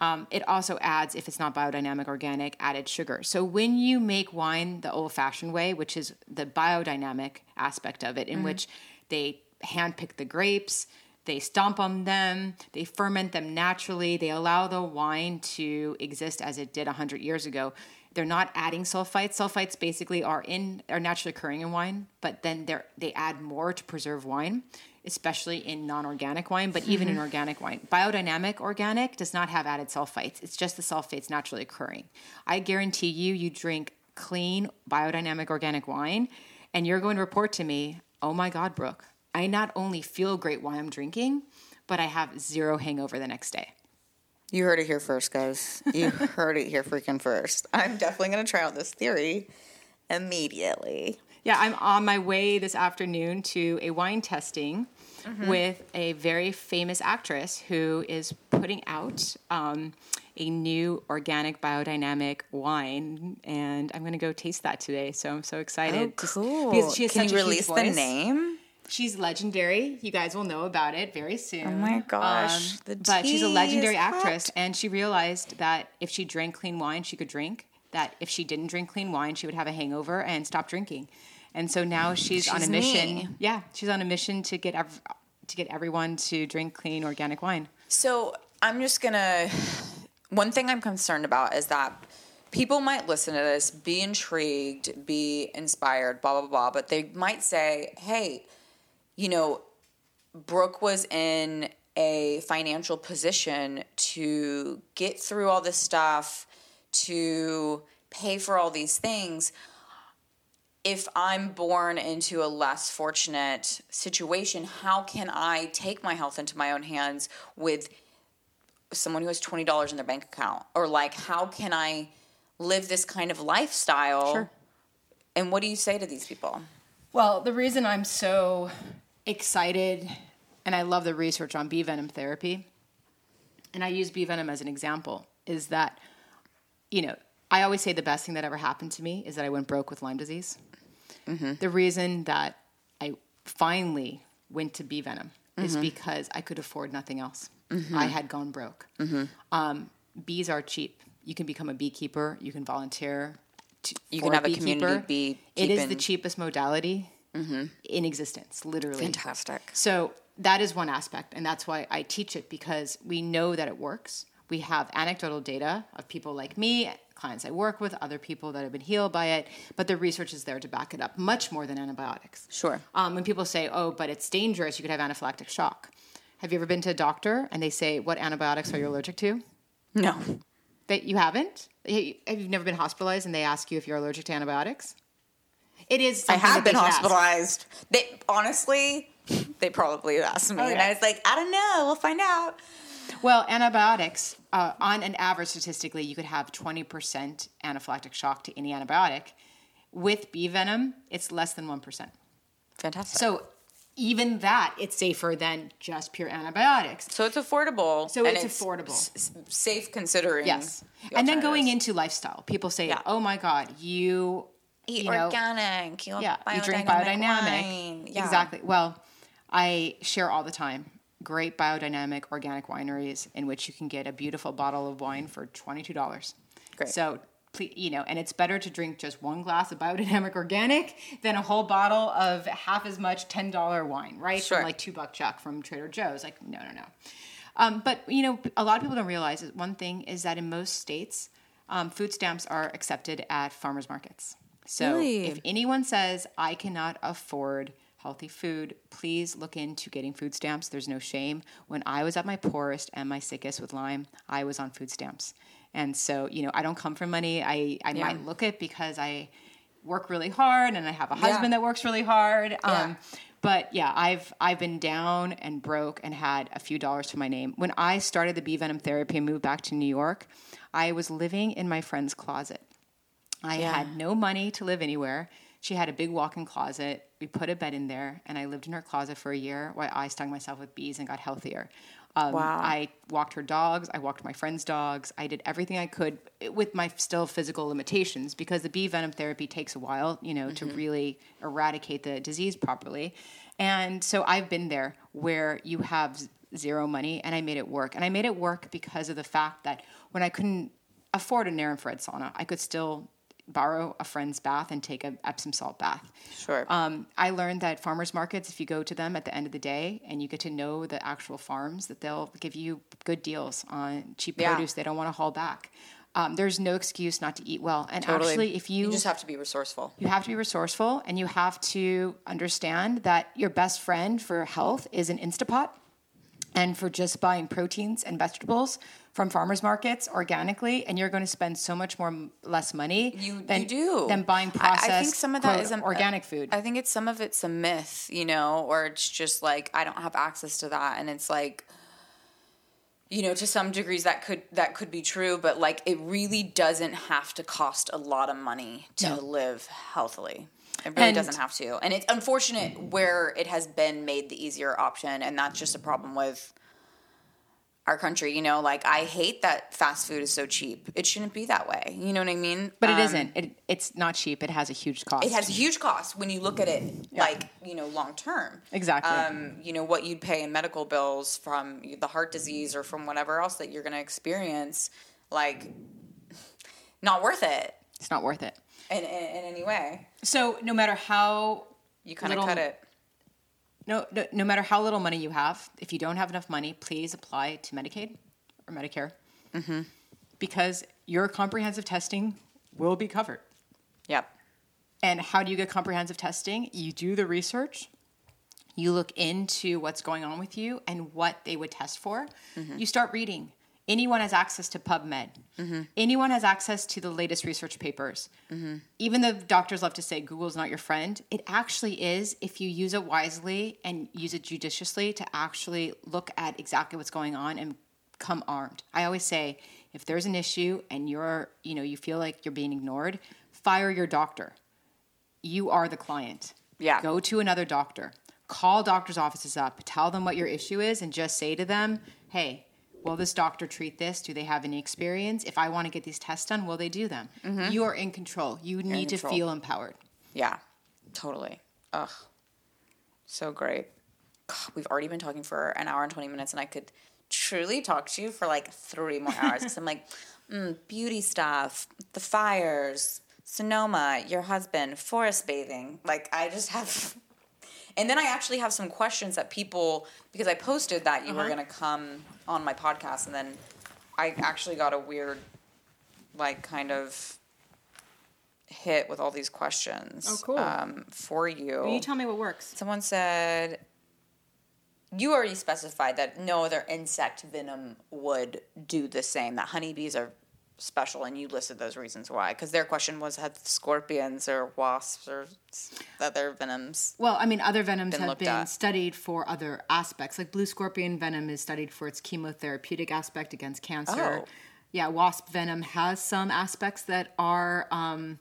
Um, it also adds, if it's not biodynamic organic, added sugar. So when you make wine the old-fashioned way, which is the biodynamic aspect of it, in which they handpick the grapes, they stomp on them, they ferment them naturally, they allow the wine to exist as it did 100 years ago. They're not adding sulfites. Sulfites basically are in are naturally occurring in wine, but then they they add more to preserve wine, especially in non-organic wine, but even in mm-hmm. organic wine. Biodynamic organic does not have added sulfites. It's just the sulfates naturally occurring. I guarantee you you drink clean biodynamic organic wine and you're going to report to me, "Oh my god, Brooke, I not only feel great while I'm drinking, but I have zero hangover the next day." You heard it here first, guys. You heard it here freaking first. I'm definitely gonna try out this theory immediately. Yeah, I'm on my way this afternoon to a wine testing with a very famous actress who is putting out um, a new organic biodynamic wine, and I'm going to go taste that today. So I'm so excited. to s- because she has Can you release the name? She's legendary. You guys will know about it very soon. Um, Oh my gosh, the but she's a legendary actress, and she realized that if she drank clean wine, she could drink. That if she didn't drink clean wine, she would have a hangover and stop drinking. And so now she's, on a mission. me. Yeah, she's on a mission to get ev- to get everyone to drink clean organic wine. So I'm just gonna. One thing I'm concerned about is that people might listen to this, be intrigued, be inspired, blah blah blah, but they might say, "Hey, you know, Brooke was in a financial position to get through all this stuff, to pay for all these things." if I'm born into a less fortunate situation, how can I take my health into my own hands with someone who has twenty dollars in their bank account? Or like, how can I live this kind of lifestyle? Sure. And what do you say to these people? Well, the reason I'm so excited and I love the research on bee venom therapy, and I use bee venom as an example, is that, you know, I always say the best thing that ever happened to me is that I went broke with Lyme disease. Mm-hmm. The reason that I finally went to bee venom is mm-hmm. because I could afford nothing else. Mm-hmm. I had gone broke. Um, bees are cheap. You can become a beekeeper. You can volunteer. To, You can have a beekeeper. community bee It is the cheapest modality in existence, literally. Fantastic. So that is one aspect, and that's why I teach it because we know that it works. We have anecdotal data of people like me, clients I work with, other people that have been healed by it, but the research is there to back it up much more than antibiotics. Sure. Um, when people say, "Oh, but it's dangerous," you could have anaphylactic shock. Have you ever been to a doctor and they say, "What antibiotics are you allergic to?" No. That you haven't? Have you never been hospitalized and they ask you if you're allergic to antibiotics? It is. I have been should ask. hospitalized. They honestly, they probably asked me, Oh, and. I was like, I don't know. We'll find out. Well, antibiotics, uh, on an average, statistically, you could have 20% anaphylactic shock to any antibiotic. With bee venom, it's less than 1%. Fantastic. So even that, it's safer than just pure antibiotics. So it's affordable. So and it's affordable. s- safe considering. Yes. the And then going into lifestyle, people say, Yeah. oh my God, you eat you know, organic. You yeah, you drink biodynamic biodynamic. wine. Yeah. Exactly. Well, I share all the time great biodynamic organic wineries in which you can get a beautiful bottle of wine for $22. Great. So, you know, and it's better to drink just one glass of biodynamic organic than a whole bottle of half as much $10 wine, right? Sure. From like two buck chuck from Trader Joe's. Like, no, no, no. Um, but, you know, a lot of people don't realize that one thing is that in most states, um, food stamps are accepted at farmers markets. So Really? if anyone says I cannot afford healthy food, please look into getting food stamps. There's no shame. When I was at my poorest and my sickest with Lyme, I was on food stamps. And so, you know, I don't come from money. I, I Yeah. might look it because I work really hard and I have a husband that works really hard. Um, but yeah, I've I've been down and broke and had a few dollars to my name. When I started the bee venom therapy and moved back to New York, I was living in my friend's closet. I Yeah. had no money to live anywhere. She had a big walk-in closet. We put a bed in there, and I lived in her closet for a year while I stung myself with bees and got healthier. Um, Wow. I walked her dogs. I walked my friends' dogs. I did everything I could with my still physical limitations because the bee venom therapy takes a while, you know, to really eradicate the disease properly. And so I've been there where you have zero money, and I made it work. And I made it work because of the fact that when I couldn't afford a near infrared sauna, I could still borrow a friend's bath and take a Epsom salt bath. Sure. Um, I learned that farmers markets, if you go to them at the end of the day and you get to know the actual farms, that they'll give you good deals on cheap Yeah. produce. They don't want to haul back. Um, there's no excuse not to eat well. And totally. actually, if you you just have to be resourceful. you have to be resourceful and you have to understand that your best friend for health is an Instapot. And for just buying proteins and vegetables from farmers markets organically, and you're going to spend so much more less money You, than, you do than buying I- processed I, think some of that pro- is a- organic food. I think it's some of it's a myth, you know, or it's just like I don't have access to that, and it's like, you know, to some degrees that could that could be true, but like it really doesn't have to cost a lot of money to No. live healthily. It really And- doesn't have to, and it's unfortunate where it has been made the easier option, and that's just a problem with our country. You know, like I hate that fast food is so cheap. It shouldn't be that way. You know what I mean? but it Um, isn't. It, it's not cheap. It has a huge cost. it has a huge cost when you look at it like you know long term Exactly. um, you know what you'd pay in medical bills from the heart disease or from whatever else that you're going to experience like not worth it it's not worth it. in, in, in any way So no matter how you kind of cut it no, no no matter how little money you have, if you don't have enough money, please apply to Medicaid or Medicare, Mm-hmm. because your comprehensive testing will be covered. yep And how do you get comprehensive testing? You do the research. You look into what's going on with you and what they would test for. You start reading. Anyone has access to PubMed. Mm-hmm. Anyone has access to the latest research papers. Mm-hmm. Even though doctors love to say Google's not your friend, it actually is if you use it wisely and use it judiciously to actually look at exactly what's going on and come armed. I always say if there's an issue and you're, you know, you feel like you're being ignored, fire your doctor you are the client. Yeah. Go to another doctor. Call doctors' offices up. Tell them what your issue is and just say to them, hey, will this doctor treat this? Do they have any experience? If I want to get these tests done, will they do them? You are in control. You need to feel empowered. yeah totally ugh so great God, we've already been talking for an hour and 20 minutes, and I could truly talk to you for like three more hours because I'm like, mm, beauty stuff, the fires, Sonoma, your husband, forest bathing. Like, I just have. And then I actually have some questions that people, because I posted that you were Uh-huh. going to come on my podcast, and then I actually got a weird, like, kind of hit with all these questions. Oh, cool. Um, for you. Can you tell me what works. Someone said you already specified that no other insect venom would do the same. That honeybees are special, and you listed those reasons why. Because their question was had scorpions or wasps or other venoms. Well, I mean, other venoms Been have been at. studied for other aspects. Like blue scorpion venom is studied for its chemotherapeutic aspect against cancer. Oh. Yeah, wasp venom has some aspects that are um,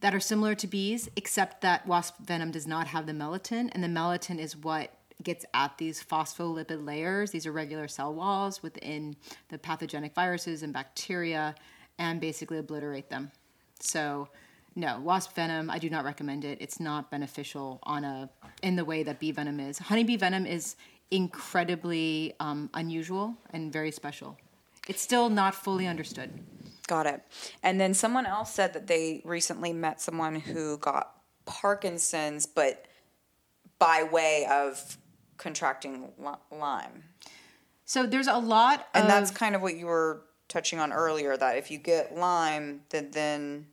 that are similar to bees, except that wasp venom does not have the melittin, and the melittin is what gets at these phospholipid layers, these irregular cell walls within the pathogenic viruses and bacteria, and basically obliterate them. So, no, wasp venom, I do not recommend it. It's not beneficial on a in the way that bee venom is. Honeybee venom is incredibly um, unusual and very special. It's still not fully understood. Got it. And then someone else said that they recently met someone who got Parkinson's, but by way of contracting Lyme. So there's a lot And of that's kind of what you were touching on earlier that if you get Lyme, then then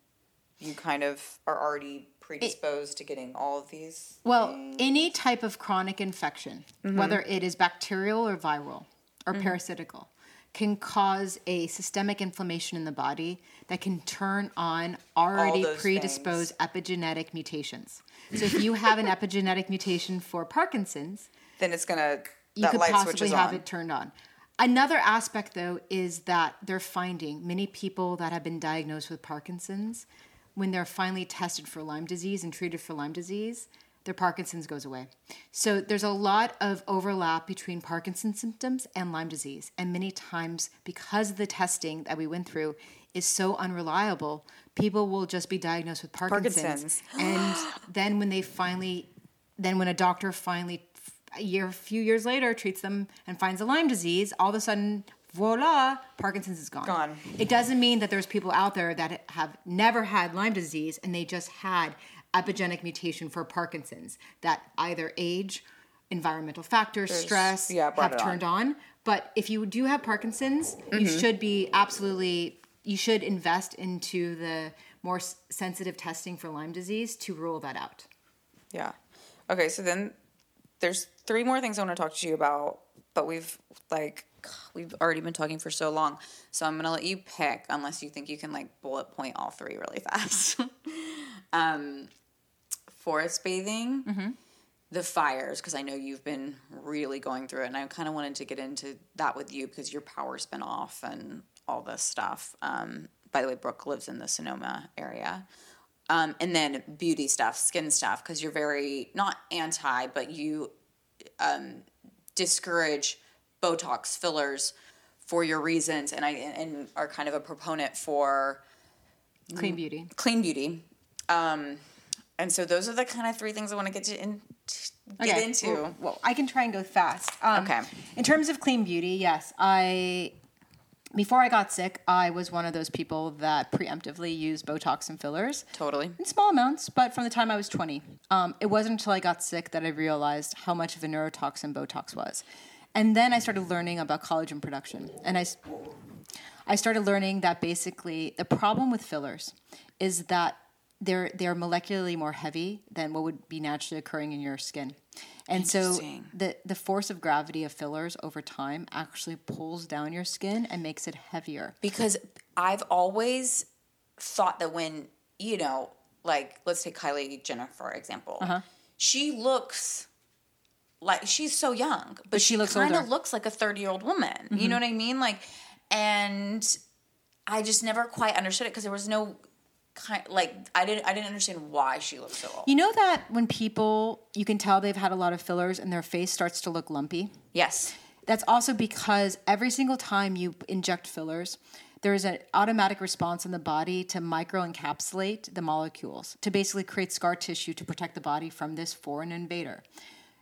you kind of are already predisposed to getting all of these. Well, any type of chronic infection, Mm-hmm. whether it is bacterial or viral or parasitical, can cause a systemic inflammation in the body that can turn on already predisposed epigenetic mutations. So if you have an epigenetic mutation for Parkinson's, Then it's gonna you that could possibly have on. it turned on. Another aspect, though, is that they're finding many people that have been diagnosed with Parkinson's, when they're finally tested for Lyme disease and treated for Lyme disease, their Parkinson's goes away. So there's a lot of overlap between Parkinson's symptoms and Lyme disease. And many times, because the testing that we went through is so unreliable, people will just be diagnosed with Parkinson's. Parkinson's. and then when they finally, then when a doctor finally a year, a few years later, treats them and finds a Lyme disease, all of a sudden, voila, Parkinson's is gone. Gone. It doesn't mean that there's people out there that have never had Lyme disease and they just had epigenetic mutation for Parkinson's that either age, environmental factors, stress yeah, have it on. turned on. But if you do have Parkinson's, you Mm-hmm. should be absolutely you should invest into the more sensitive testing for Lyme disease to rule that out. Yeah. Okay, so then there's three more things I want to talk to you about, but we've like we've already been talking for so long. So I'm gonna let you pick unless you think you can like bullet point all three really fast. um forest bathing, the fires, because I know you've been really going through it, and I kind of wanted to get into that with you because your power's been off and all this stuff. Um, by the way, Brooke lives in the Sonoma area. Um, and then beauty stuff, skin stuff, because you're very not anti, but you um, discourage Botox fillers for your reasons, and I and are kind of a proponent for Clean beauty. clean beauty. Um, and so those are the kind of three things I want to get to in, get Okay, into. Well, well, I can try and go fast. Um, Okay. In terms of clean beauty, yes, I. Before I got sick, I was one of those people that preemptively used Botox and fillers Totally. in small amounts, but from the time I was 20. Um, it wasn't until I got sick that I realized how much of a neurotoxin Botox was. And then I started learning about collagen production. And I, I started learning that basically the problem with fillers is that they're, they're molecularly more heavy than what would be naturally occurring in your skin. And so the, the force of gravity of fillers over time actually pulls down your skin and makes it heavier. because I've always thought that when you know, like let's take Kylie Jenner for example, Uh-huh. she looks like she's so young, but, she she, looks kind of. Mm-hmm. looks like a thirty year old woman. You know what I mean? Like, and I just never quite understood it because there was no kind like I didn't I didn't understand why she looked so old. You know that when people, you can tell they've had a lot of fillers and their face starts to look lumpy? yes. That's also because every single time you inject fillers, there's an automatic response in the body to microencapsulate the molecules to basically create scar tissue to protect the body from this foreign invader.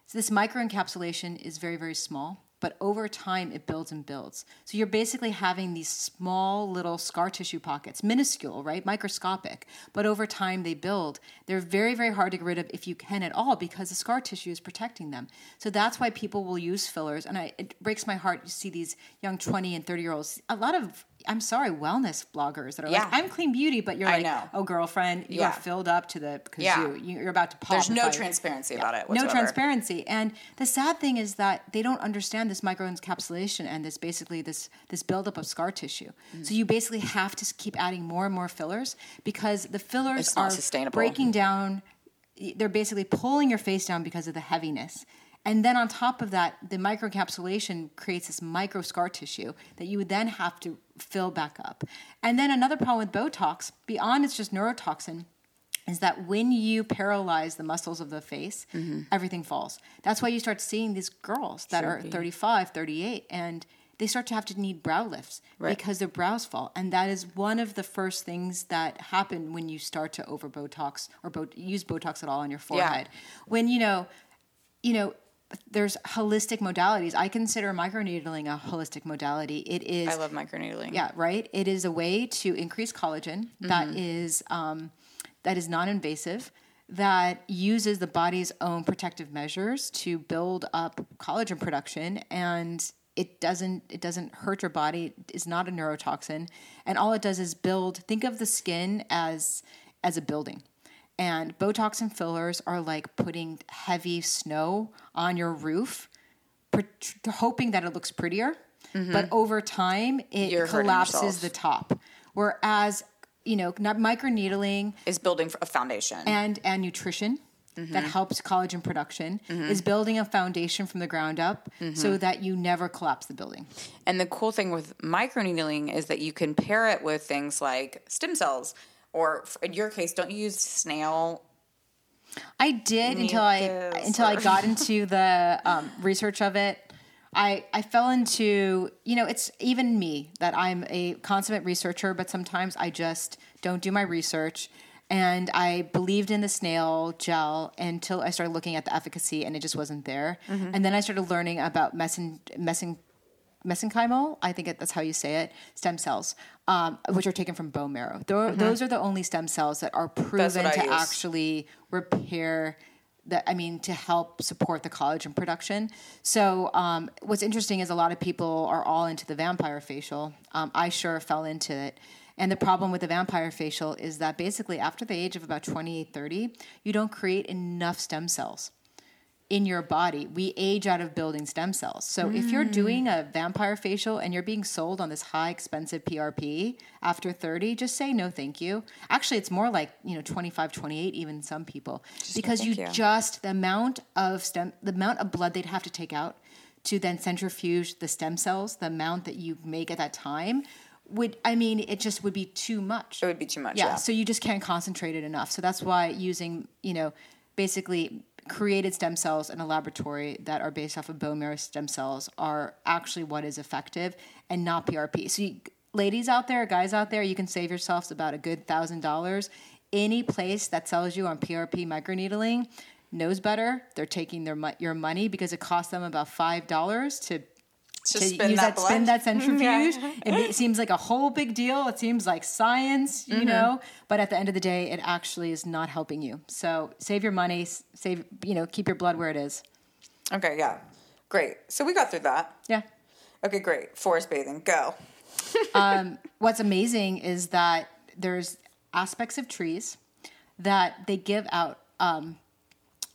So this microencapsulation is very, very small, but over time it builds and builds. So you're basically having these small little scar tissue pockets, minuscule, right? Microscopic, but over time they build. They're very, very hard to get rid of if you can at all because the scar tissue is protecting them. So that's why people will use fillers. And I, it breaks my heart to see these young 20 and 30 year olds, a lot of I'm sorry, wellness bloggers that are Yeah. like, I'm clean beauty, but you're I like, know. oh, girlfriend, you Yeah. are filled up to the because Yeah. you you're about to pop. There's no transparency about it no transparency. And the sad thing is that they don't understand this microencapsulation and this basically this this buildup of scar tissue. Mm. So you basically have to keep adding more and more fillers because the fillers are sustainable. breaking down. They're basically pulling your face down because of the heaviness. And then on top of that, the microencapsulation creates this micro scar tissue that you would then have to fill back up. And then another problem with Botox, beyond it's just neurotoxin, is that when you paralyze the muscles of the face, Mm-hmm. everything falls. That's why you start seeing these girls that are 35, 38, and they start to have to need brow lifts Right. because their brows fall. And that is one of the first things that happen when you start to over Botox or bo- use Botox at all on your forehead. When, you know, you know, there's holistic modalities. I consider microneedling a holistic modality. It is I love microneedling. yeah, right. It is a way to increase collagen that Mm-hmm. is um, that is non-invasive, that uses the body's own protective measures to build up collagen production, and it doesn't it doesn't hurt your body. It is not a neurotoxin, and all it does is build. Think of the skin as as a building. And Botox and fillers are like putting heavy snow on your roof pr- hoping that it looks prettier, but over time it Mm-hmm. You're collapses the top. Whereas, you know, not microneedling Is building a foundation. and and nutrition Mm-hmm. that helps collagen production is building a foundation from the ground up Mm-hmm. so that you never collapse the building. And the cool thing with microneedling is that you can pair it with things like stem cells, or in your case, don't you use snail? I did until I until I got into the um, research of it. I, I fell into you know it's even me that I'm a consummate researcher, but sometimes I just don't do my research. And I believed in the snail gel until I started looking at the efficacy, and it just wasn't there. And then I started learning about messen, messen, mesenchymal, I think that's how you say it, stem cells, um, which are taken from bone marrow. Tho- Those are the only stem cells that are proven to use. actually repair the, I mean, to help support the collagen production. So, um, what's interesting is a lot of people are all into the vampire facial. Um, I sure fell into it. And the problem with the vampire facial is that basically after the age of about 28, 30, you don't create enough stem cells in your body. We age out of building stem cells. So if you're mm. doing a vampire facial and you're being sold on this high expensive PRP after 30, just say no thank you. Actually, it's more like, you know, 25, 28 even some people because you, you. just the amount of stem the amount of blood they'd have to take out to then centrifuge the stem cells, the amount that you make at that time would I mean it just would be too much It would be too much. yeah, Yeah. so you just can't concentrate it enough so that's why using you know basically created stem cells in a laboratory that are based off of bone marrow stem cells are actually what is effective and not prp so you, ladies out there guys out there you can save yourselves about a good thousand dollars. Any place that sells you on prp microneedling knows better they're taking their your money because it costs them about five dollars to To to spin use that that, spin that centrifuge. it, it seems like a whole big deal. It seems like science, Mm-hmm. you know, but at the end of the day, it actually is not helping you. So save your money, save, you know, keep your blood where it is. Okay. Yeah. Great. So we got through that. Yeah. Okay. Great. Forest bathing. Go. What's amazing is that there's aspects of trees that they give out. Um,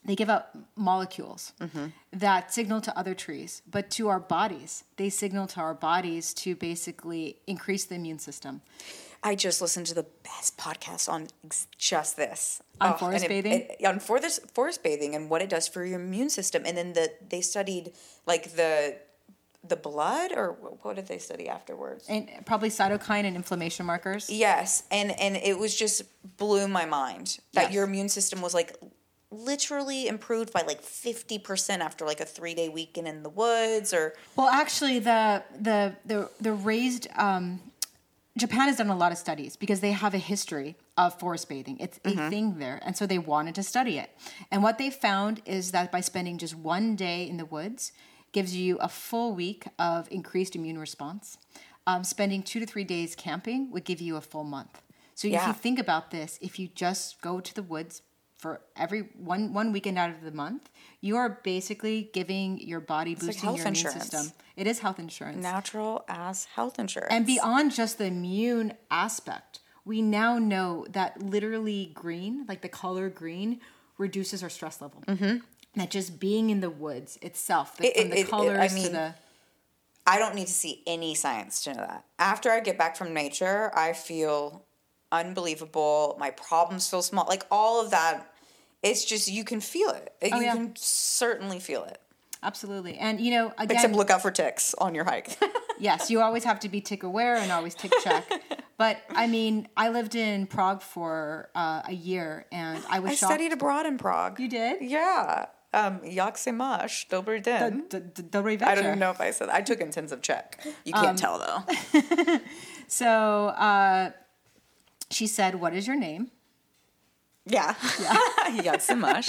they give out molecules Mm-hmm. that signal to other trees, but to our bodies, they signal to our bodies to basically increase the immune system. I just listened to the best podcast on just this On Oh, forest it- bathing? it- on forest forest bathing and what it does for your immune system, and then the they studied like the the blood or what did they study afterwards? And probably cytokine and inflammation markers. Yes, and and it was just blew my mind that Yes. your immune system was like literally improved by like 50% after like a 3-day weekend in the woods or Well, actually, the the the the raised um, Japan has done a lot of studies because they have a history of forest bathing. It's a thing there. And so they wanted to study it. And what they found is that by spending just one day in the woods gives you a full week of increased immune response. Um, spending two to three days camping would give you a full month. So if you think about this, if you just go to the woods for every one one weekend out of the month, you are basically giving your body like boosting health your immune insurance. system. It is health insurance. Natural as health insurance. And beyond just the immune aspect, we now know that literally green, like the color green, reduces our stress level. Mm-hmm. That just being in the woods itself, the, It- from the it- it- colors I to mean, the I don't need to see any science to know that. After I get back from nature, I feel unbelievable. My problems feel small. Like all of that, it's just you can feel it. you Oh, yeah. can certainly feel it. absolutely. And you know, again, Except look out for ticks on your hike. yes, you always have to be tick aware and always tick check. but I mean, I lived in Prague for uh, a year, and I was I shocked. studied abroad in Prague. You did? Yeah. Um, Jak se máš? Dobrý den. D- d- Dobry I don't even know if I said I took intensive Czech. You Um, can't tell though. So uh, she said, "What is your name?" Yeah. Yeah. Jak se máš?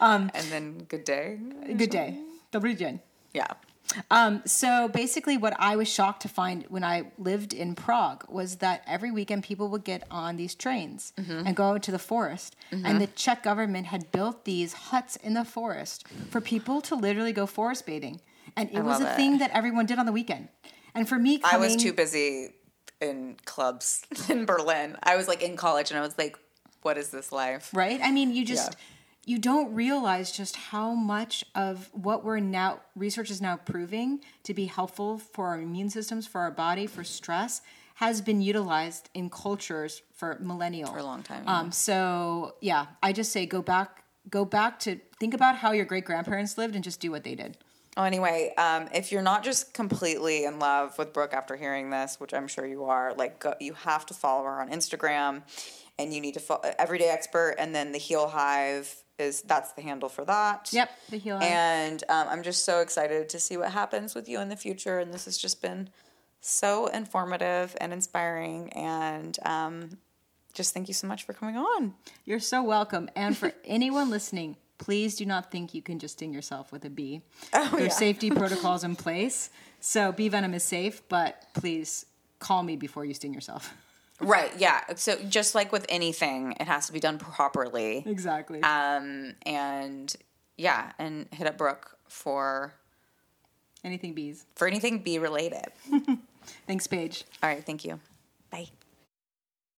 Um, and then good day. Good day. Dobry den. Yeah. Um, so basically, what I was shocked to find when I lived in Prague was that every weekend people would get on these trains Mm-hmm. and go to the forest. And the Czech government had built these huts in the forest for people to literally go forest bathing. And it was a it. thing that everyone did on the weekend. And for me, I was too busy in clubs in Berlin. I was like in college and I was like, what is this life? right? I mean, you just Yeah. you don't realize just how much of what we're now research is now proving to be helpful for our immune systems, for our body, for stress has been utilized in cultures for millennial for a long time, Um, so yeah, I just say go back, go back to think about how your great grandparents lived and just do what they did. Oh, anyway, um, if you're not just completely in love with Brooke after hearing this, which I'm sure you are, like go, you have to follow her on Instagram, and you need to follow Everyday Expert, and then the Heal Hive is that's the handle for that. Yep, the Heal Hive. And um, I'm just so excited to see what happens with you in the future, and this has just been so informative and inspiring, and um, just thank you so much for coming on. You're so welcome. And for anyone listening, please do not think you can just sting yourself with a bee. There's Oh, yeah. safety protocols in place. So bee venom is safe, but please call me before you sting yourself. Right, yeah. So just like with anything, it has to be done properly. Exactly. Um, and yeah, and hit up Brooke for Anything bees. for anything bee related. Thanks, Paige. All right, thank you. Bye.